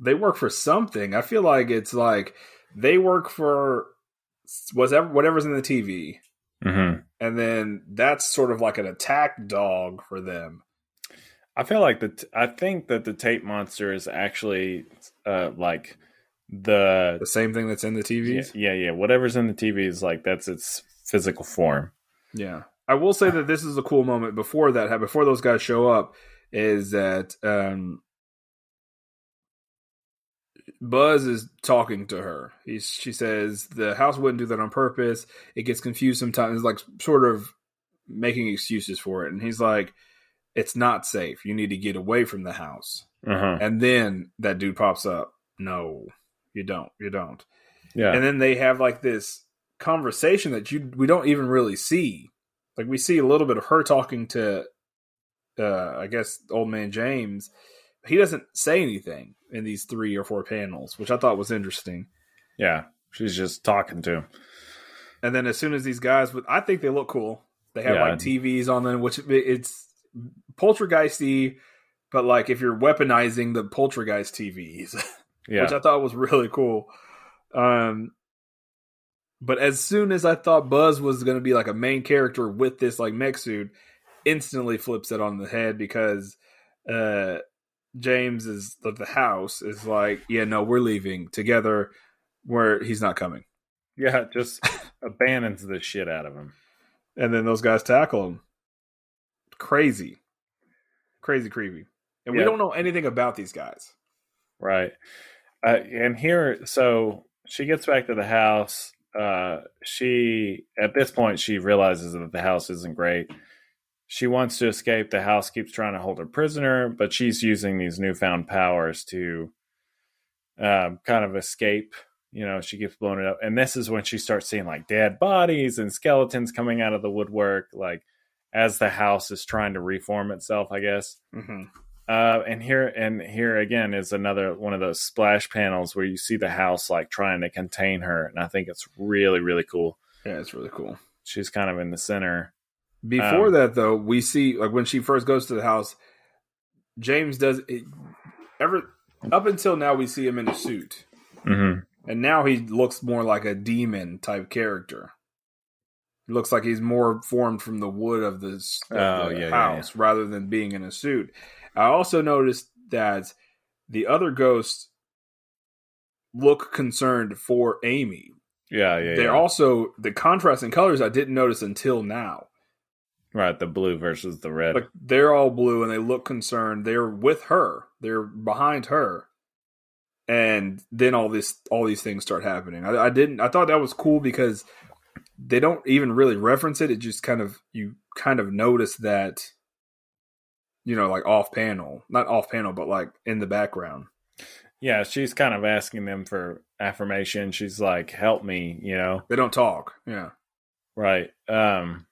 They work for something. I feel like it's like they work for whatever whatever's in the TV, Mm-hmm. and then that's sort of like an attack dog for them. I feel like the t- I think that the tape monster is actually uh like the The same thing that's in the yeah, TVs. yeah yeah whatever's in the TV is like that's its physical form. Yeah. I will say that this is a cool moment before that before those guys show up is that um Buzz is talking to her. He's she says the house wouldn't do that on purpose. It gets confused sometimes like sort of making excuses for it and he's like it's not safe. You need to get away from the house. Uh-huh. And then that dude pops up. No, you don't. You don't Yeah. and then they have like this conversation that you we don't even really see like we see a little bit of her talking to uh i guess old man james he doesn't say anything in these three or four panels which i thought was interesting Yeah, she's just talking to him. and then as soon as these guys with i think they look cool they have Yeah. like tvs on them which it's poltergeisty but like if you're weaponizing the poltergeist tvs Yeah, which I thought was really cool. Um, but as soon as I thought Buzz was going to be like a main character with this like mech suit, instantly flips it on the head because uh, James is of the house is like, yeah, no, we're leaving together. Where he's not coming, yeah, just abandons the shit out of him. and then those guys tackle him. Crazy, crazy, creepy, and we don't know anything about these guys. Right. Uh, and here, so she gets back to the house. Uh, she, at this point, she realizes that the house isn't great. She wants to escape. The house keeps trying to hold her prisoner, but she's using these newfound powers to um, kind of escape. You know, she keeps blowing it up. And this is when she starts seeing like dead bodies and skeletons coming out of the woodwork, like as the house is trying to reform itself, I guess. Mm-hmm. Uh, and here and here again is another one of those splash panels where you see the house like trying to contain her, and I think it's really really cool. Yeah, it's really cool. She's kind of in the center. Before Um, that, though, we see like when she first goes to the house, James does it, ever up until now we see him in a suit, hmm and now he looks more like a demon type character. He looks like he's more formed from the wood of this Oh, the yeah, yeah, house rather than being in a suit. I also noticed that the other ghosts look concerned for Ami. Yeah, yeah, They're yeah. also the contrast in colors I didn't notice until now. Right. The blue versus the red. Like they're all blue and they look concerned. They're with her. They're behind her. And then all this all these things start happening. I, I didn't I thought that was cool because they don't even really reference it. It just kind of you kind of notice that you know, like off panel. Not off panel, but like in the background. yeah, she's kind of asking them for affirmation. She's like, "Help me," you know. They don't talk. Yeah. Right. Um,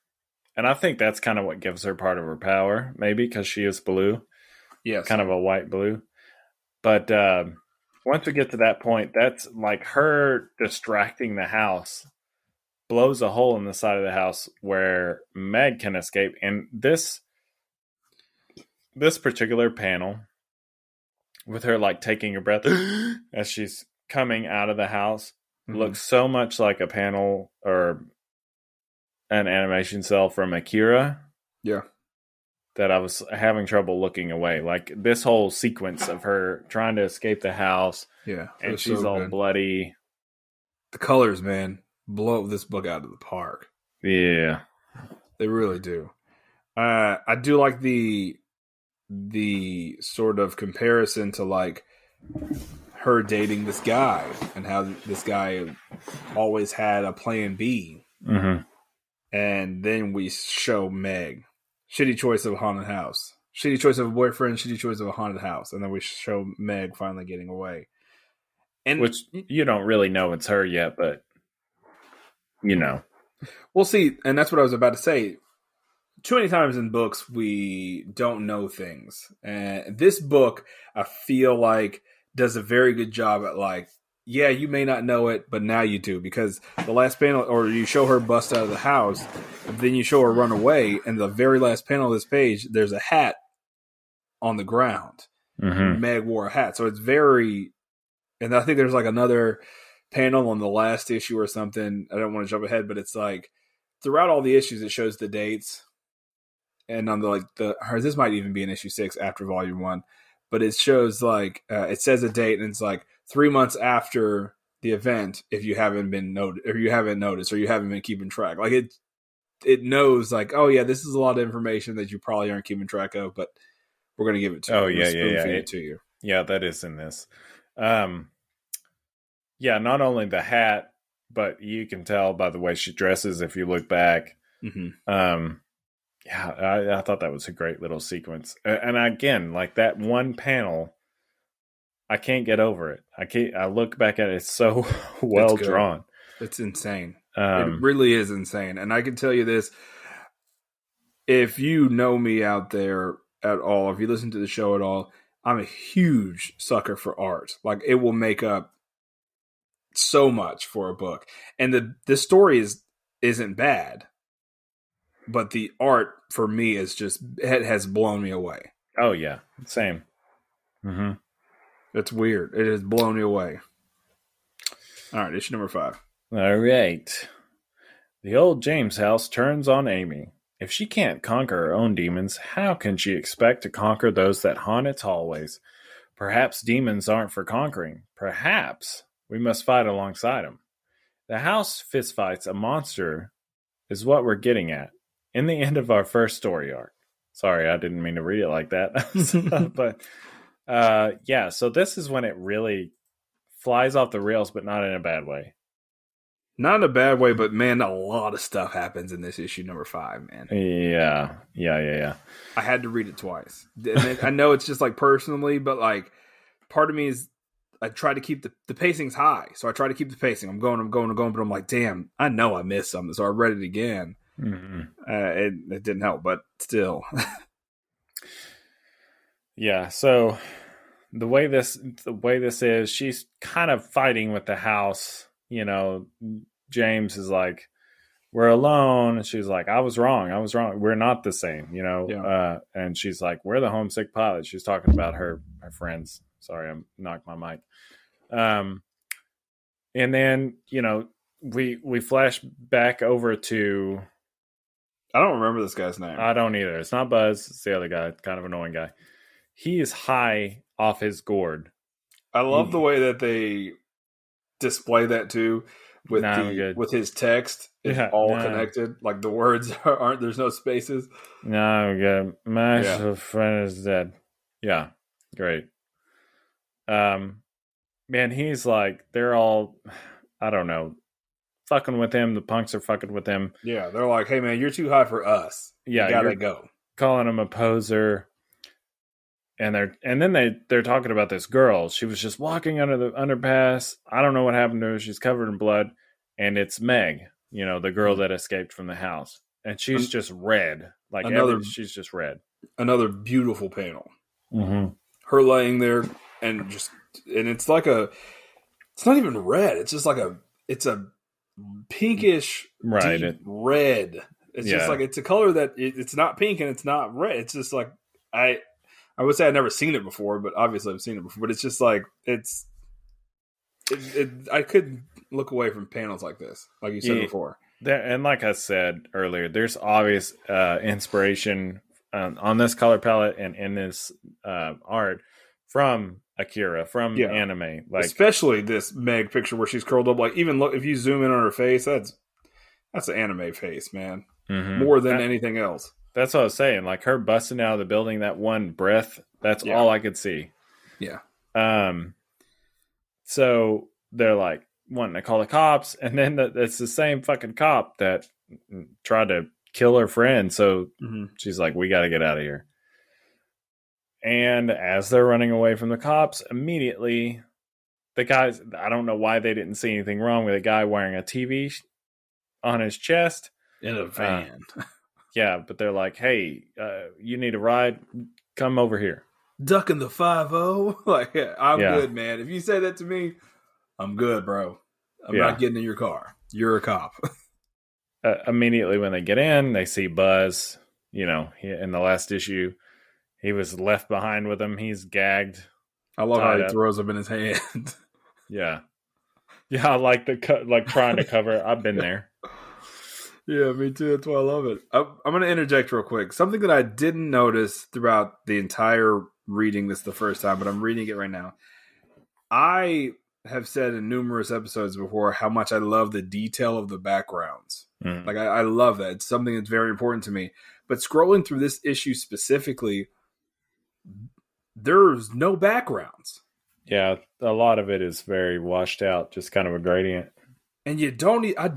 and I think that's kind of what gives her part of her power, maybe because she is blue, Yes. kind of a white blue. But um, once we get to that point, that's like her distracting the house blows a hole in the side of the house where Meg can escape. And this this particular panel with her like taking a breath as she's coming out of the house Mhm. looks so much like a panel or an animation cell from Akira Yeah. that I was having trouble looking away. Like this whole sequence of her trying to escape the house Yeah. and she's so all good. bloody. the colors, man, blow this book out of the park. Yeah. They really do. Uh, I do like the the sort of comparison to like her dating this guy and how this guy always had a plan B, hmm and then we show Meg shitty choice of a haunted house, shitty choice of a boyfriend, shitty choice of a haunted house, and then we show Meg finally getting away. And Which you don't really know it's her yet, but you know. We'll see, and that's what I was about to say. Too many times in books we don't know things, and this book I feel like does a very good job at like, yeah, you may not know it, but now you do because the last panel, or you show her bust out of the house, then you show her run away, and the very last panel of this page, there's a hat on the ground. hmm Meg wore a hat, so it's very, and I think there's like another panel on the last issue or something. I don't want to jump ahead, but it's like throughout all the issues, it shows the dates, and on the like the or this might even be an issue six after volume one, but it shows like uh, it says a date and it's like three months after the event if you haven't been noted or you haven't noticed or you haven't been keeping track. Like it, it knows like oh yeah, this is a lot of information that you probably aren't keeping track of, but we're gonna give it to Oh, you. We're yeah, yeah, yeah. It- it to you. Yeah, that is in this. Um yeah, not only the hat, but you can tell by the way she dresses if you look back. Mm-hmm. Um yeah, I, I thought that was a great little sequence. And again, like that one panel, I can't get over it. I can't. I look back at it; it's so well good. drawn. It's insane. Um, it really is insane. And I can tell you this if you know me out there at all, if you listen to the show at all, I'm a huge sucker for art. Like it will make up so much for a book. And the the story is isn't bad. But the art for me is just it has blown me away. oh yeah, same. hmm It's weird. It has blown me away. All right, issue number five. All right. The old James house turns on Ami. If she can't conquer her own demons, how can she expect to conquer those that haunt its hallways? Perhaps demons aren't for conquering. Perhaps we must fight alongside them. The house fistfights a monster, is what we're getting at in the end of our first story arc. Sorry, I didn't mean to read it like that. but uh, yeah, so this is when it really flies off the rails, but not in a bad way. Not in a bad way, but man, a lot of stuff happens in this issue number five, man. Yeah, yeah, yeah, yeah. I had to read it twice. I know it's just like personally, but like part of me is I try to keep the, the pacing's high. So I try to keep the pacing. I'm going, I'm going, I'm going, but I'm like, damn, I know I missed something. So I read it again. Mhm. Uh, it, it didn't help, but still. Yeah. So the way this the way this is, she's kind of fighting with the house. You know, James is like, "We're alone," and she's like, "I was wrong. I was wrong. We're not the same." You know. Yeah. Uh, and she's like, "We're the homesick pilot." She's talking about her her friends. Sorry, I knocked my mic. Um, and then you know we we flash back over to I don't remember this guy's name. I don't either. It's not Buzz. It's the other guy, kind of annoying guy. He is high off his gourd. I love Mm. the way that they display that too with Nah, the with his text. It's Yeah, all nah. connected. Like the words aren't. There's no spaces. No, good. My Yeah. friend is dead. Yeah, great. Um, man, he's like they're all, I don't know, fucking with him. The punks are fucking with him. Yeah, they're like, "Hey man, you're too high for us. Yeah, you gotta go." calling him a poser. And they're and then they they're talking about this girl. She was just walking under the underpass. I don't know what happened to her. She's covered in blood, and it's Meg, you know, the girl that escaped from the house, and she's just red. Like another- every, she's just red. Another beautiful panel. Mm-hmm. Her laying there and just and it's like a. It's not even red. It's just like a. It's a pinkish Right. It- red. It's Yeah. just like it's a color that it, it's not pink and it's not red. It's just like I I would say I've never seen it before, but obviously I've seen it before. But it's just like it's it, it, I couldn't look away from panels like this, like you said Yeah. before. There, and like I said earlier, there's obvious uh, inspiration um, on this color palette and in this uh, art from Akira, from Yeah. anime. Like, Especially this Meg picture where she's curled up. Like even look if you zoom in on her face, that's that's an anime face, man. mhm. More than That- anything else. That's what I was saying. Like her busting out of the building, that one breath, that's Yeah. all I could see. Yeah. Um. So they're like wanting to call the cops, and then the, it's the same fucking cop that tried to kill her friend. So Mm-hmm. she's like, "We got to get out of here." And as they're running away from the cops, immediately the guys. I don't know why they didn't see anything wrong with a guy wearing a TV on his chest. In a van. Yeah, but they're like, "Hey, uh, you need a ride? Come over here." Ducking the five O. Like I'm Yeah. good, man. If you say that to me, I'm good, bro. I'm Yeah. not getting in your car. You're a cop. Uh, immediately when they get in, they see Buzz. You know, he, in the last issue, he was left behind with him. He's gagged. I love how he up. throws them in his hand. Yeah, yeah. I like the co- like trying to cover. I've been there. Yeah, me too. That's why I love it. I'm, I'm going to interject real quick. Something that I didn't notice throughout the entire reading this the first time, but I'm reading it right now. I have said in numerous episodes before how much I love the detail of the backgrounds. Mm. Like I, I love that. It's something that's very important to me. But scrolling through this issue specifically, there's no backgrounds. Yeah, a lot of it is very washed out, just kind of a gradient. and you don't I,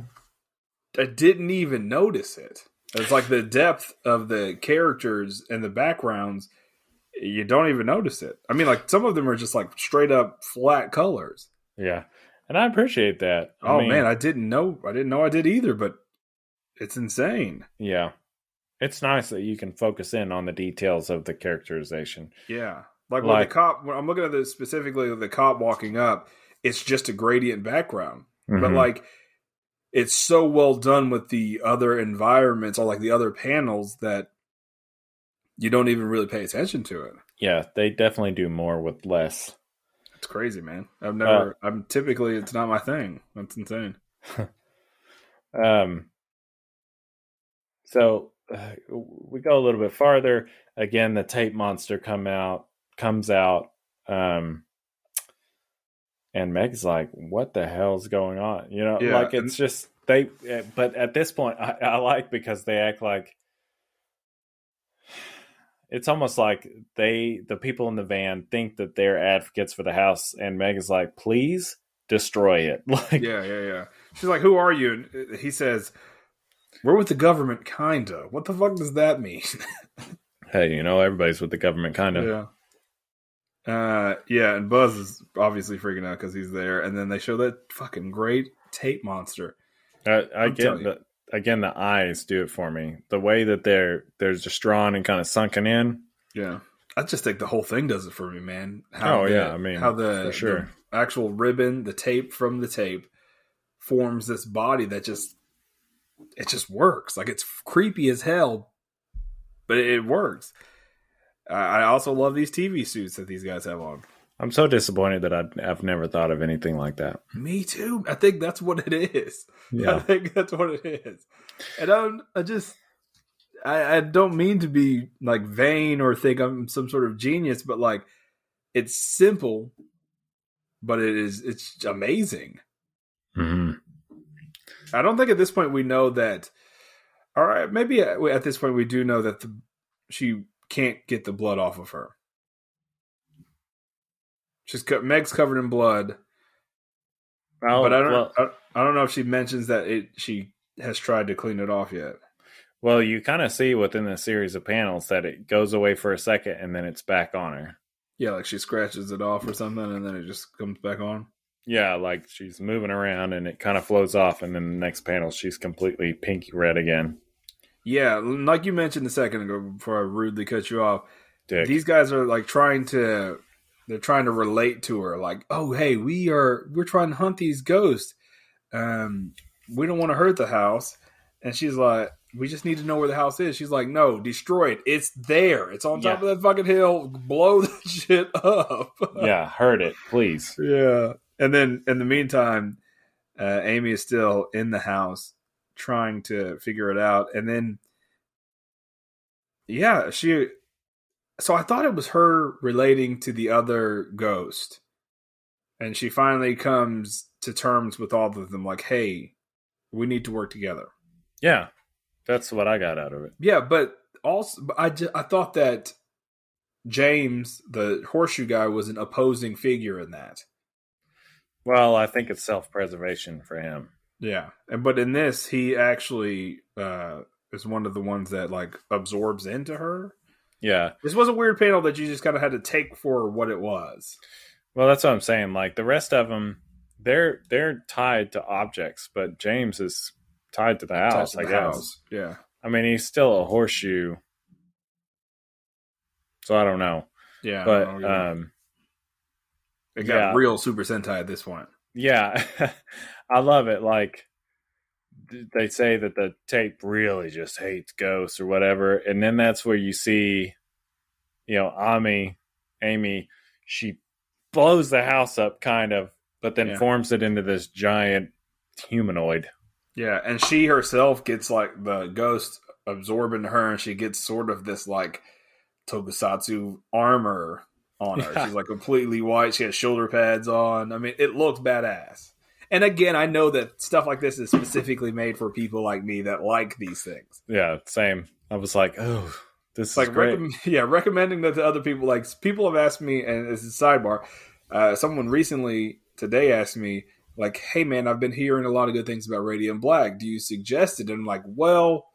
I didn't even notice it. It's like the depth of the characters and the backgrounds you don't even notice it. I mean like some of them are just like straight up flat colors. Yeah, and I appreciate that. I oh mean, man i didn't know i didn't know i did either but it's insane. Yeah, it's nice that you can focus in on the details of the characterization. yeah. Like when the cop when i'm looking at this specifically the cop walking up it's just a gradient background. But Mhm. like it's so well done with the other environments or like the other panels that you don't even really pay attention to it yeah, they definitely do more with less. it's crazy man Uh, i've never i'm typically it's not my thing that's insane Um, so uh, we go a little bit farther. Again, the tape monster come out comes out, um, and Meg's like, "What the hell's going on?" You know, Yeah, like it's just they. uh, But at this point, I, I like because they act like it's almost like they, the people in the van, think that they're advocates for the house, and Meg is like, "Please destroy it." Like, yeah yeah yeah she's like who are you and he says we're with the government kinda what the fuck does that mean hey, you know, everybody's with the government, kind of. yeah uh yeah and buzz is obviously freaking out because he's there and then they show that fucking great tape monster I, I get the again the eyes do it for me. The way that they're they're just drawn and kind of sunken in. Yeah, I just think the whole thing does it for me, man. How Oh, the- yeah, I mean, how the, for sure. the actual ribbon, the tape from the tape, forms this body that just it just works. Like it's creepy as hell, but it works. I also love these TV suits that these guys have on. I'm so disappointed that I, I've never thought of anything like that. Me too. I think that's what it is. Yeah. I think that's what it is. And I, don't, I just, I, I don't mean to be like vain or think I'm some sort of genius, but like, it's simple, but it is, it's amazing. hmm I don't think at this point we know that. All right, maybe at, at this point we do know that the, she can't get the blood off of her. She's co- Meg's covered in blood, Oh, but I don't. well, I, I don't know if she mentions that it. She has tried to clean it off yet. well, you kind of see within the series of panels that it goes away for a second and then it's back on her. Yeah, like she scratches it off or something, and then it just comes back on. Yeah, like she's moving around and it kind of flows off, and then the next panel she's completely pinky red again. Yeah, like you mentioned a second ago before I rudely cut you off. Dick. These guys are like trying to they're trying to relate to her like, "Oh, hey, we are we're trying to hunt these ghosts. Um we don't want to hurt the house." And she's like, "We just need to know where the house is." She's like, "No, destroy it. It's there. It's on top Yeah. of that fucking hill. Blow that shit up." yeah, hurt it, please. Yeah. And then in the meantime, uh, Amy is still in the house trying to figure it out. And then, yeah, she. So I thought it was her relating to the other ghost. And she finally comes to terms with all of them like, hey, we need to work together. Yeah, that's what I got out of it. Yeah, but also, I, ju- I thought that James, the horseshoe guy, was an opposing figure in that. Well, I think it's self preservation for him. Yeah, and but in this, he actually uh is one of the ones that like absorbs into her. Yeah. This was a weird panel that you just kind of had to take for what it was. Well, that's what I'm saying. Like the rest of them, they're they're tied to objects, but James is tied to the house. To I the guess. house. Yeah, I mean, he's still a horseshoe, so I don't know. yeah. But know um, it got yeah. real Super Sentai at this point. yeah, I love it. Like they say that the tape really just hates ghosts or whatever, and then that's where you see, you know, Ami, Amy, she blows the house up, kind of, but then Yeah. forms it into this giant humanoid. Yeah, and she herself gets like the ghost absorbing her, and she gets sort of this like tokusatsu armor on her. Yeah. She's like completely white. She has shoulder pads on. I mean, it looks badass. And again, I know that stuff like this is specifically made for people like me that like these things. Yeah, same. I was like, oh, this like, great. yeah, recommending that to other people. Like, people have asked me, and this is a sidebar. Uh, someone recently today asked me, like, "Hey, man, I've been hearing a lot of good things about Radiant Black. Do you suggest it?" And I'm like, "Well,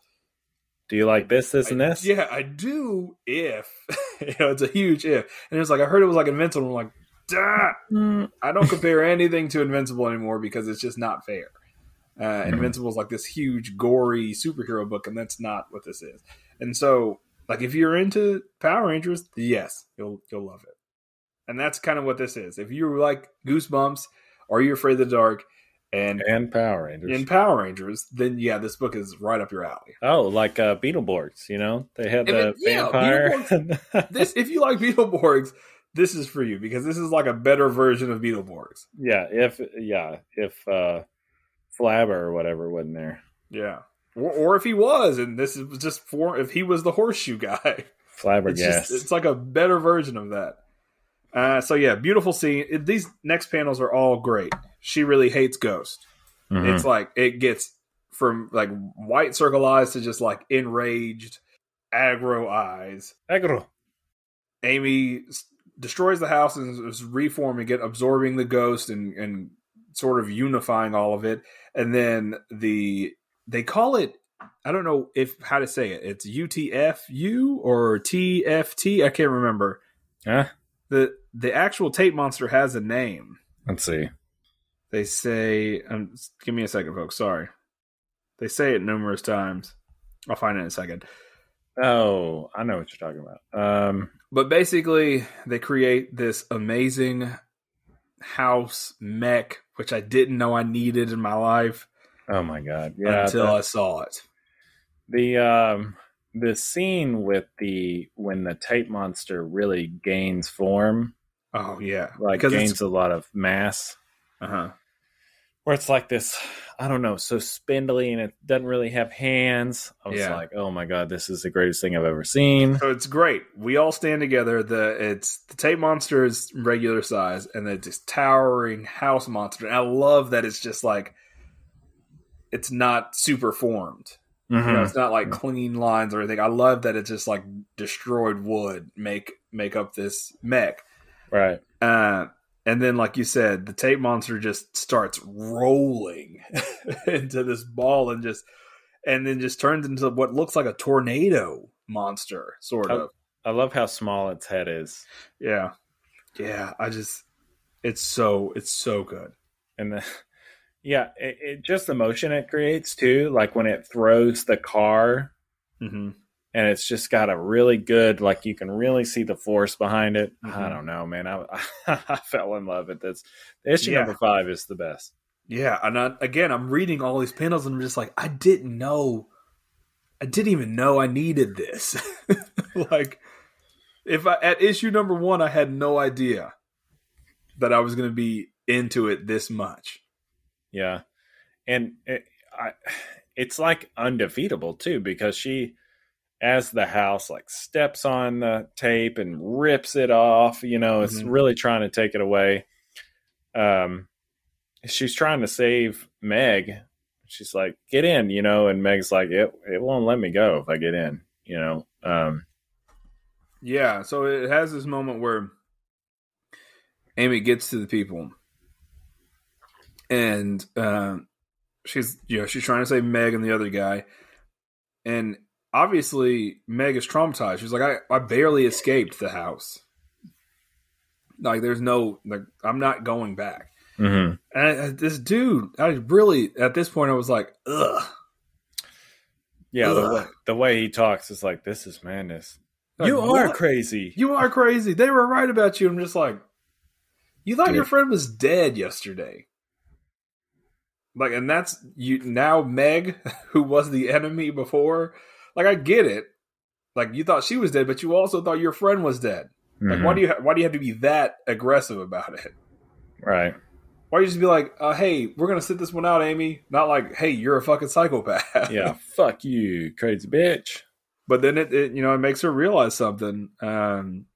Do you like this, this, and this? Yeah, I do. If you know, it's a huge if. And it's like I heard it was like Invincible. I'm like, I don't compare anything to Invincible anymore because it's just not fair. Uh, Mhm. Invincible is like this huge, gory superhero book, and that's not what this is. And so, like, if you're into Power Rangers, yes, you'll you'll love it. And that's kind of what this is. If you like Goosebumps, or you're afraid of the dark, and and Power Rangers. in Power Rangers, then yeah, this book is right up your alley. oh, like uh, Beetleborgs, you know? They had If the it- yeah, vampire. this if you like Beetleborgs, this is for you because this is like a better version of Beetleborgs. yeah, if yeah, if uh Flabber or whatever wasn't there. Yeah. Or, or if he was, and this is just for if he was the horseshoe guy. It's, Flabbergast. just, it's like a better version of that. Uh, so yeah, beautiful scene. It, these next panels are all great. She really hates Ghost. Mhm. It's like it gets from like white circle eyes to just like enraged, aggro eyes. Aggro. Amy destroys the house and is reforming it, absorbing the ghost and and sort of unifying all of it. And then the they call it I don't know if how to say it. It's UTFU or TFT. I can't remember. Huh? the The actual tape monster has a name. Let's see. They say, um, give me a second, folks. Sorry, they say it numerous times. I'll find it in a second. Oh, I know what you're talking about. Um But basically, they create this amazing house mech, which I didn't know I needed in my life oh my god. Yeah. until the- I saw it. the um the scene with the when the tape monster really gains form Oh yeah, like gains a lot of mass uh huh. Where it's like this. I don't know, so spindly and it doesn't really have hands. I was Yeah. like, oh my god, this is the greatest thing I've ever seen. So it's great. We all stand together. The it's the tape monster is regular size, and then this towering house monster. And I love that it's just like it's not super formed. You know, Mhm. it's not like clean lines or anything. I love that it's just like destroyed wood make make up this mech. Right. Uh, and then, like you said, the tape monster just starts rolling into this ball and just and then just turns into what looks like a tornado monster, sort of. I love how small its head is. Yeah, yeah. I just it's so it's so good. and the yeah it, it just the motion it creates too like when it throws the car Mm-hmm. And it's just got a really good like you can really see the force behind it i Mhm. don't know man i i fell in love with this issue Yeah. number five is the best Yeah, and I, again, I'm reading all these panels and I'm just like, I didn't know, I didn't even know I needed this. like, if I at issue number one, I had no idea that I was going to be into it this much. yeah and it, I, it's like undefeatable too because she as the house like steps on the tape and rips it off you know it's Mhm. really trying to take it away. Um she's trying to save meg. She's like get in you know and meg's like it, it won't let me go if i get in you know um Yeah, so it has this moment where Amy gets to the people, and um, she's you know she's trying to save Meg and the other guy, and obviously Meg is traumatized. She's like, I, I barely escaped the house. Like, there's no like, I'm not going back. mhm. And I, I- this dude, I really at this point I was like, ugh. yeah the way, the way he talks is like this is madness Like, you are what? crazy You are crazy. They were right about you. I'm just like, you thought Dude. your friend was dead yesterday. Like, and that's you now, Meg, who was the enemy before. Like, I get it. Like, you thought she was dead, but you also thought your friend was dead. Like, why Mhm. do you ha- why do you have to be that aggressive about it? right Why you just be like, uh, hey, we're gonna sit this one out, Amy? Not like, hey, you're a fucking psychopath. yeah fuck you crazy bitch but then it, it you know it makes her realize something um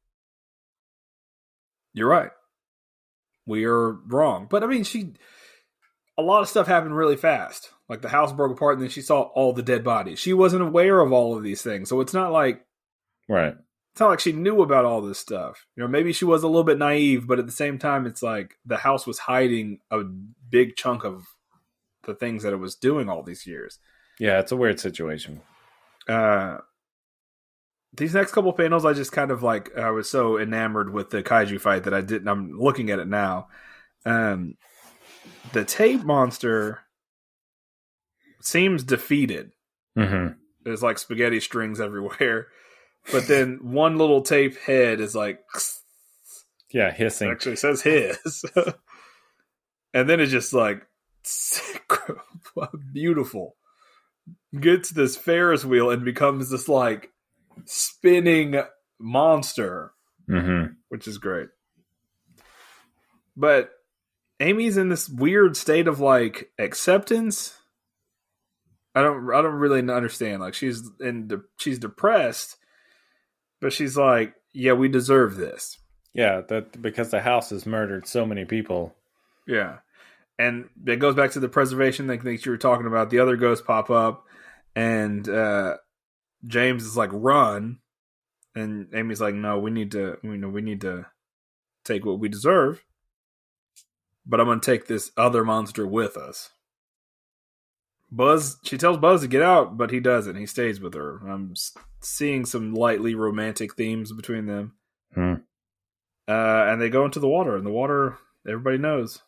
you're right we are wrong but i mean she a lot of stuff happened really fast like the house broke apart and then she saw all the dead bodies. She wasn't aware of all of these things so it's not like right. It's not like she knew about all this stuff. You know maybe she was a little bit naive but at the same time it's like the house was hiding a big chunk of the things that it was doing all these years. Yeah it's a weird situation. Uh these next couple panels i just kind of like i was so enamored with the kaiju fight that i didn't i'm looking at it now. Um the tape monster seems defeated. Mm-hmm. there's like spaghetti strings everywhere. But then one little tape head is like yeah it hissing actually says his and then it's just like beautiful. Gets this ferris wheel and becomes this like spinning monster mm-hmm. which is great. But amy's in this weird state of like acceptance i don't i don't really understand like she's in de- she's depressed but she's like yeah we deserve this Yeah, that because the house has murdered so many people. Yeah. And it goes back to the preservation thing that you were talking about. The other ghosts pop up and uh James is like, run. And Amy's like, no, we need to you know, we need to take what we deserve. But I'm gonna take this other monster with us. Buzz she tells Buzz to get out, but he doesn't. He stays with her. I'm seeing some lightly romantic themes between them. Hmm. Uh, and they go into the water, and the water, everybody knows,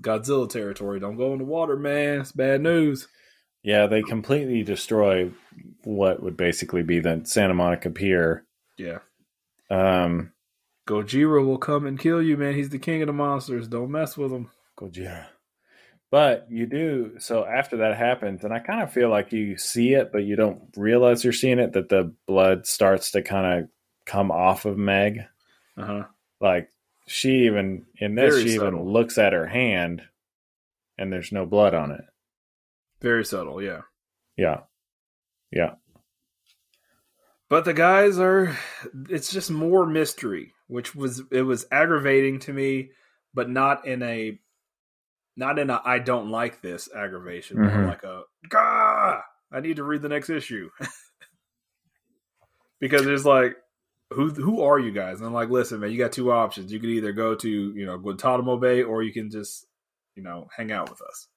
Godzilla territory. Don't go in the water, man. It's bad news. Yeah, they completely destroy what would basically be the Santa Monica Pier. Yeah. Um, Gojira will come and kill you, man. He's the king of the monsters. Don't mess with him. Gojira. But you do so after that happens, and I kind of feel like you see it, but you don't realize you're seeing it. That the blood starts to kind of come off of Meg. Uh huh. Like she even in this, Very she subtle. even looks at her hand, and there's no blood on it. Very subtle, yeah. Yeah. Yeah. But the guys are it's just more mystery, which was it was aggravating to me, but not in a not in a I don't like this aggravation, Mhm. like a Gah! I need to read the next issue. because it's like who who are you guys? And I'm like, listen, man, you got two options. You could either go to, you know, Guantanamo Bay or you can just, you know, hang out with us.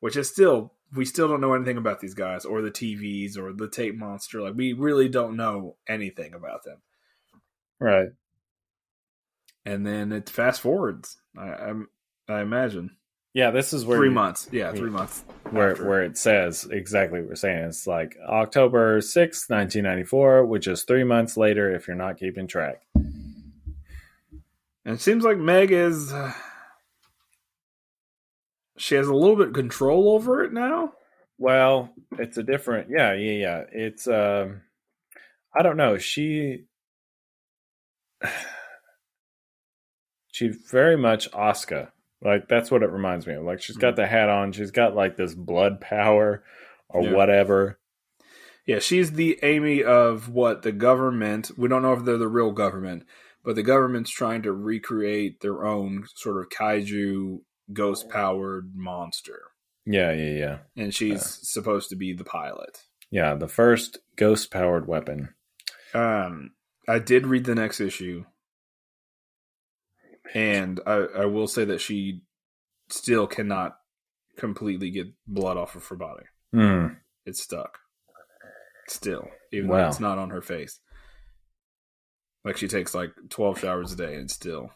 Which is still we still don't know anything about these guys or the TVs or the tape monster. Like we really don't know anything about them. Right. And then it fast forwards. I I'm, I imagine Yeah, this is where three you- months. Yeah, three months. where after. where it says exactly what we're saying. It's like October sixth, nineteen ninety four, which is three months later if you're not keeping track. And it seems like Meg is. Uh, she has a little bit of control over it now. Well, it's a different yeah, yeah, yeah. It's um I don't know. She she very much Oscar. Like that's what it reminds me of. Like she's got the hat on, she's got like this blood power or Yeah. whatever. Yeah, she's the Amy of what the government. We don't know if they're the real government, but the government's trying to recreate their own sort of kaiju ghost powered monster, Yeah, yeah, yeah. and she's supposed to be the pilot. Yeah, the first ghost powered weapon. Um, I did read the next issue, and I, I will say that she still cannot completely get blood off of her body. Hmm. It's stuck. Still, even though it's not on her face. Like she takes like twelve showers a day, and still.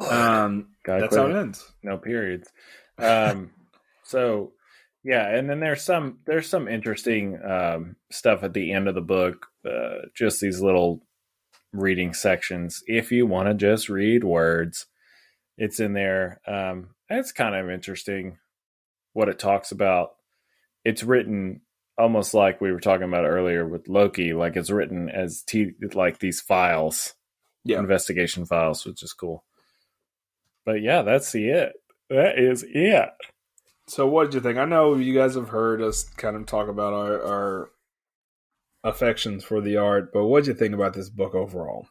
Um, Gotta that's how it. it ends. no periods. Um, so yeah, and then there's some there's some interesting um, stuff at the end of the book. Uh, just these little reading sections. If you want to just read words, it's in there. Um, it's kind of interesting what it talks about. It's written almost like we were talking about earlier with Loki. Like it's written as t- like these files Yeah, investigation files, which is cool. But yeah, that's the it. That is it. So, what did you think? I know you guys have heard us kind of talk about our, our affections for the art, but what did you think about this book overall?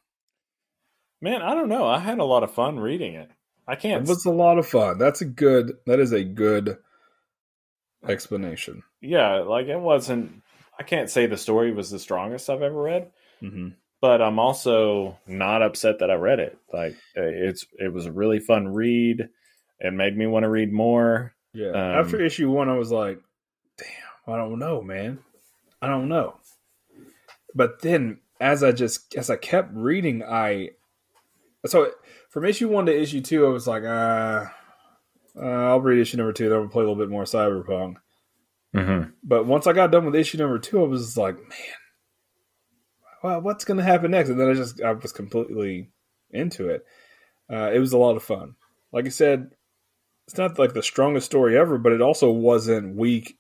Man, I don't know. I had a lot of fun reading it. I can't. It was a lot of fun. That's a good. That is a good explanation. yeah, like it wasn't. I can't say the story was the strongest I've ever read, Mm-hmm. but I'm also not upset that I read it. Like it's it was a really fun read. It made me want to read more. Yeah. Um, After issue one, I was like, "Damn, I don't know, man. I don't know." But then, as I just as I kept reading, I so from issue one to issue two, I was like, "Uh, uh I'll read issue number two. Then we'll play a little bit more Cyberpunk." Mm-hmm. But once I got done with issue number two, I was like, "Man, well, what's going to happen next?" And then I just I was completely into it. Uh, it was a lot of fun. Like I said, it's not like the strongest story ever, but it also wasn't weak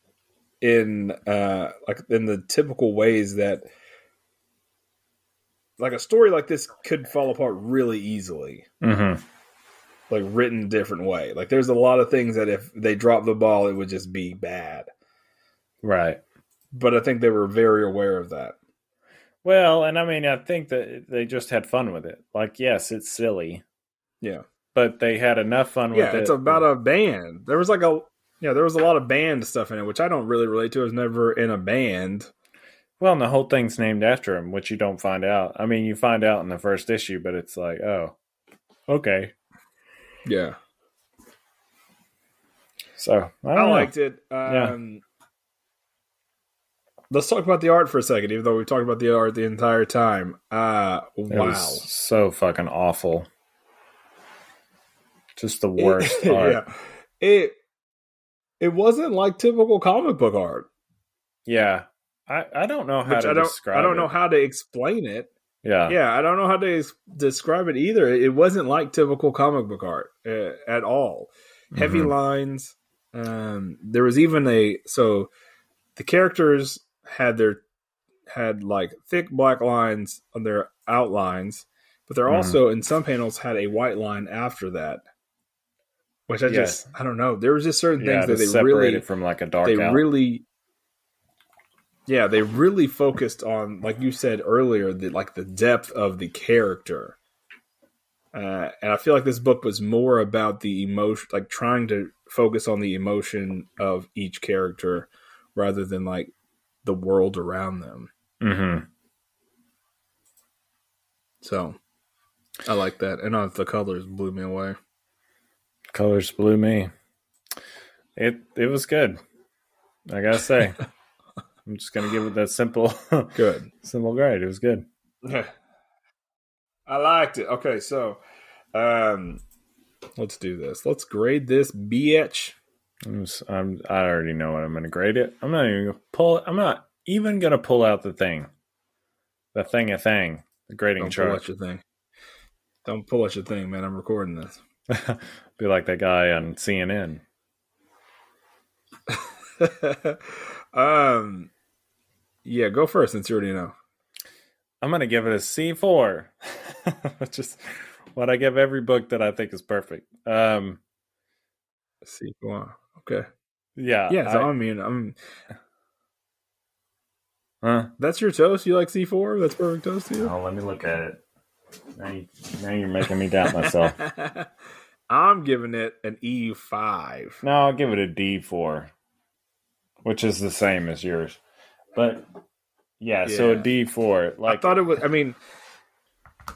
in uh, like in the typical ways that like a story like this could fall apart really easily Mm-hmm. like written different way like there's a lot of things that if they dropped the ball it would just be bad Right. but i think they were very aware of that Well, and I mean, I think that they just had fun with it. Like, yes, it's silly, yeah but they had enough fun with yeah it. it's about a band there was like a yeah there was a lot of band stuff in it which i don't really relate to i was never in a band Well, and the whole thing's named after him, which you don't find out. I mean, you find out in the first issue, but it's like, oh, okay. yeah So I, I liked it. Um, Let's talk about the art for a second, even though we talked about the art the entire time. Uh, It wow. so fucking awful. Just the worst art. yeah. It it wasn't like typical comic book art, Yeah. I, I don't know how which to I don't describe I don't it. know how to explain it. Yeah. Yeah, I don't know how to describe it either. It wasn't like typical comic book art uh, at all. Heavy Mhm. lines. Um, there was even a so the characters had their had like thick black lines on their outlines, but they're Mhm. also in some panels had a white line after that. which I just I don't know. There was just certain yeah, things that they separate really from like a dark they really yeah they really focused on like you said earlier the like the depth of the character uh, and i feel like this book was more about the emotion like trying to focus on the emotion of each character rather than like the world around them Mm-hmm. so i like that and uh, the colors blew me away Colors blew me. It it was good. I gotta say. I'm just gonna give it that simple good simple grade. It was good. I liked it. Okay, so um let's do this. Let's grade this bitch. I'm, just, I'm I already know what I'm gonna grade it. I'm not even gonna pull. I'm not even gonna pull out the thing, the thing a thing, the grading chart. Don't pull out your thing. Don't pull out your thing, man. I'm recording this. Be like that guy on CNN. um, yeah, go first since you already know. I'm gonna give it a C four. Just what I give every book that I think is perfect. Um, See, go on. Okay. yeah, Yeah, so I- I, mean, I'm. huh? That's your toast. You like C4? That's perfect toast to you. Oh, let me look at it. Now, you, now you're making me doubt myself. I'm giving it an E E5. No, I'll give it a D four, which is the same as yours. But yeah, so a Yeah. D four. Like I thought it was. I mean,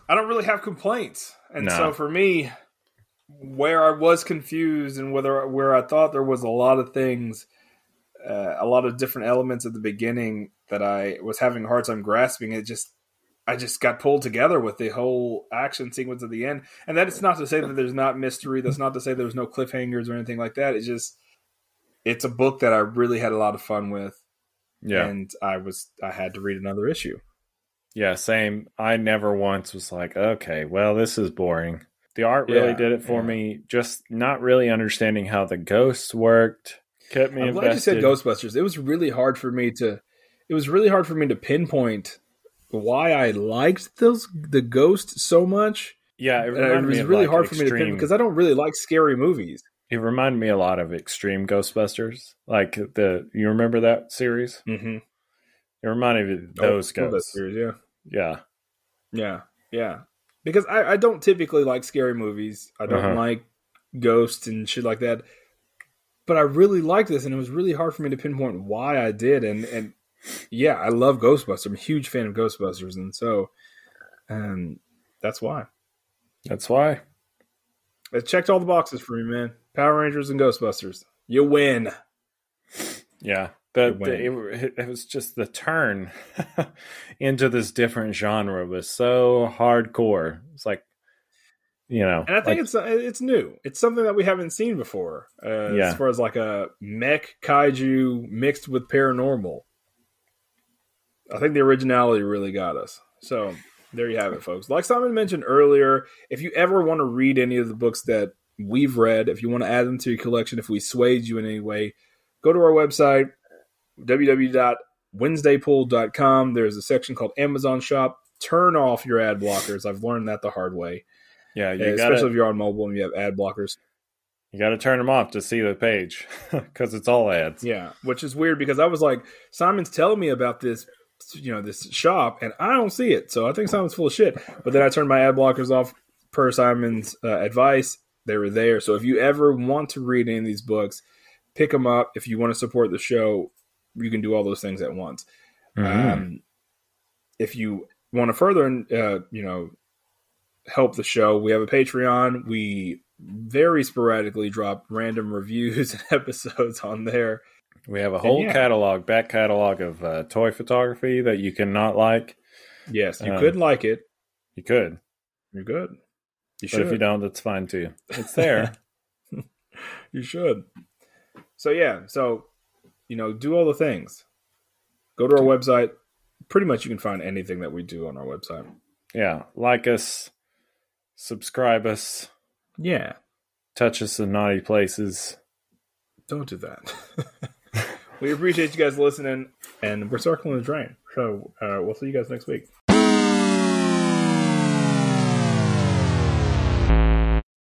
I don't really have complaints, and No. so for me, where I was confused and whether where I thought there was a lot of things, uh, a lot of different elements at the beginning that I was having a hard time grasping, it just. I just got pulled together with the whole action sequence at the end, and that is not to say that there's not mystery. That's not to say there's no cliffhangers or anything like that. It's just, it's a book that I really had a lot of fun with, yeah, and I was I had to read another issue. yeah, same. I never once was like, okay, well, this is boring. The art really Yeah, did it for yeah. me. Just not really understanding how the ghosts worked kept me I'm glad you said. Ghostbusters. It was really hard for me to. It was really hard for me to pinpoint why I liked those the ghost so much. Yeah, it, it was really like, hard for me to pinpoint because I don't really like scary movies. It reminded me a lot of Extreme Ghostbusters, like the. You remember that series? Mm-hmm. It reminded me of those ghosts. series, yeah, Yeah, yeah, yeah. Because I, I don't typically like scary movies. I don't Uh-huh. like ghosts and shit like that. But I really liked this, and it was really hard for me to pinpoint why I did. And and yeah, I love Ghostbusters. I'm a huge fan of Ghostbusters, and so um, that's why. that's why. It checked all the boxes for me, man. Power Rangers and Ghostbusters. You win. Yeah, the, the it, it was just the turn into this different genre was so hardcore. It's like, you know, And I think like- it's it's new. It's something that we haven't seen before. Uh, Yeah. As far as like a mech kaiju mixed with paranormal. I think the originality really got us. So there you have it, folks. Like Simon mentioned earlier, if you ever want to read any of the books that we've read, if you want to add them to your collection, if we swayed you in any way, go to our website, www.wednesdaypull.com. There's a section called Amazon Shop. Turn off your ad blockers. I've learned that the hard way, yeah, uh, you especially gotta if you're on mobile and you have ad blockers. you gotta turn them off to see the page because it's all ads. Yeah, which is weird because I was like, Simon's telling me about this, you know, this shop, and I don't see it. So I think Simon's full of shit. But then I turned my ad blockers off per Simon's uh, advice. They were there. So if you ever want to read any of these books, pick them up. If you want to support the show, you can do all those things at once. Mhm. Um, if you want to further, uh, you know, help the show, we have a Patreon. We very sporadically drop random reviews and episodes on there. We have a whole yeah. catalog, back catalog of uh, toy photography that you cannot like. Yes, you Um, could like it. You could, You're good. You but if you don't, that's fine too. It's there. You should. So yeah, so you know, do all the things. Go to our website. Pretty much, you can find anything that we do on our website. yeah, like us, subscribe us, Yeah, touch us in naughty places. don't do that. we appreciate you guys listening, and we're circling the drain. So uh, we'll see you guys next week.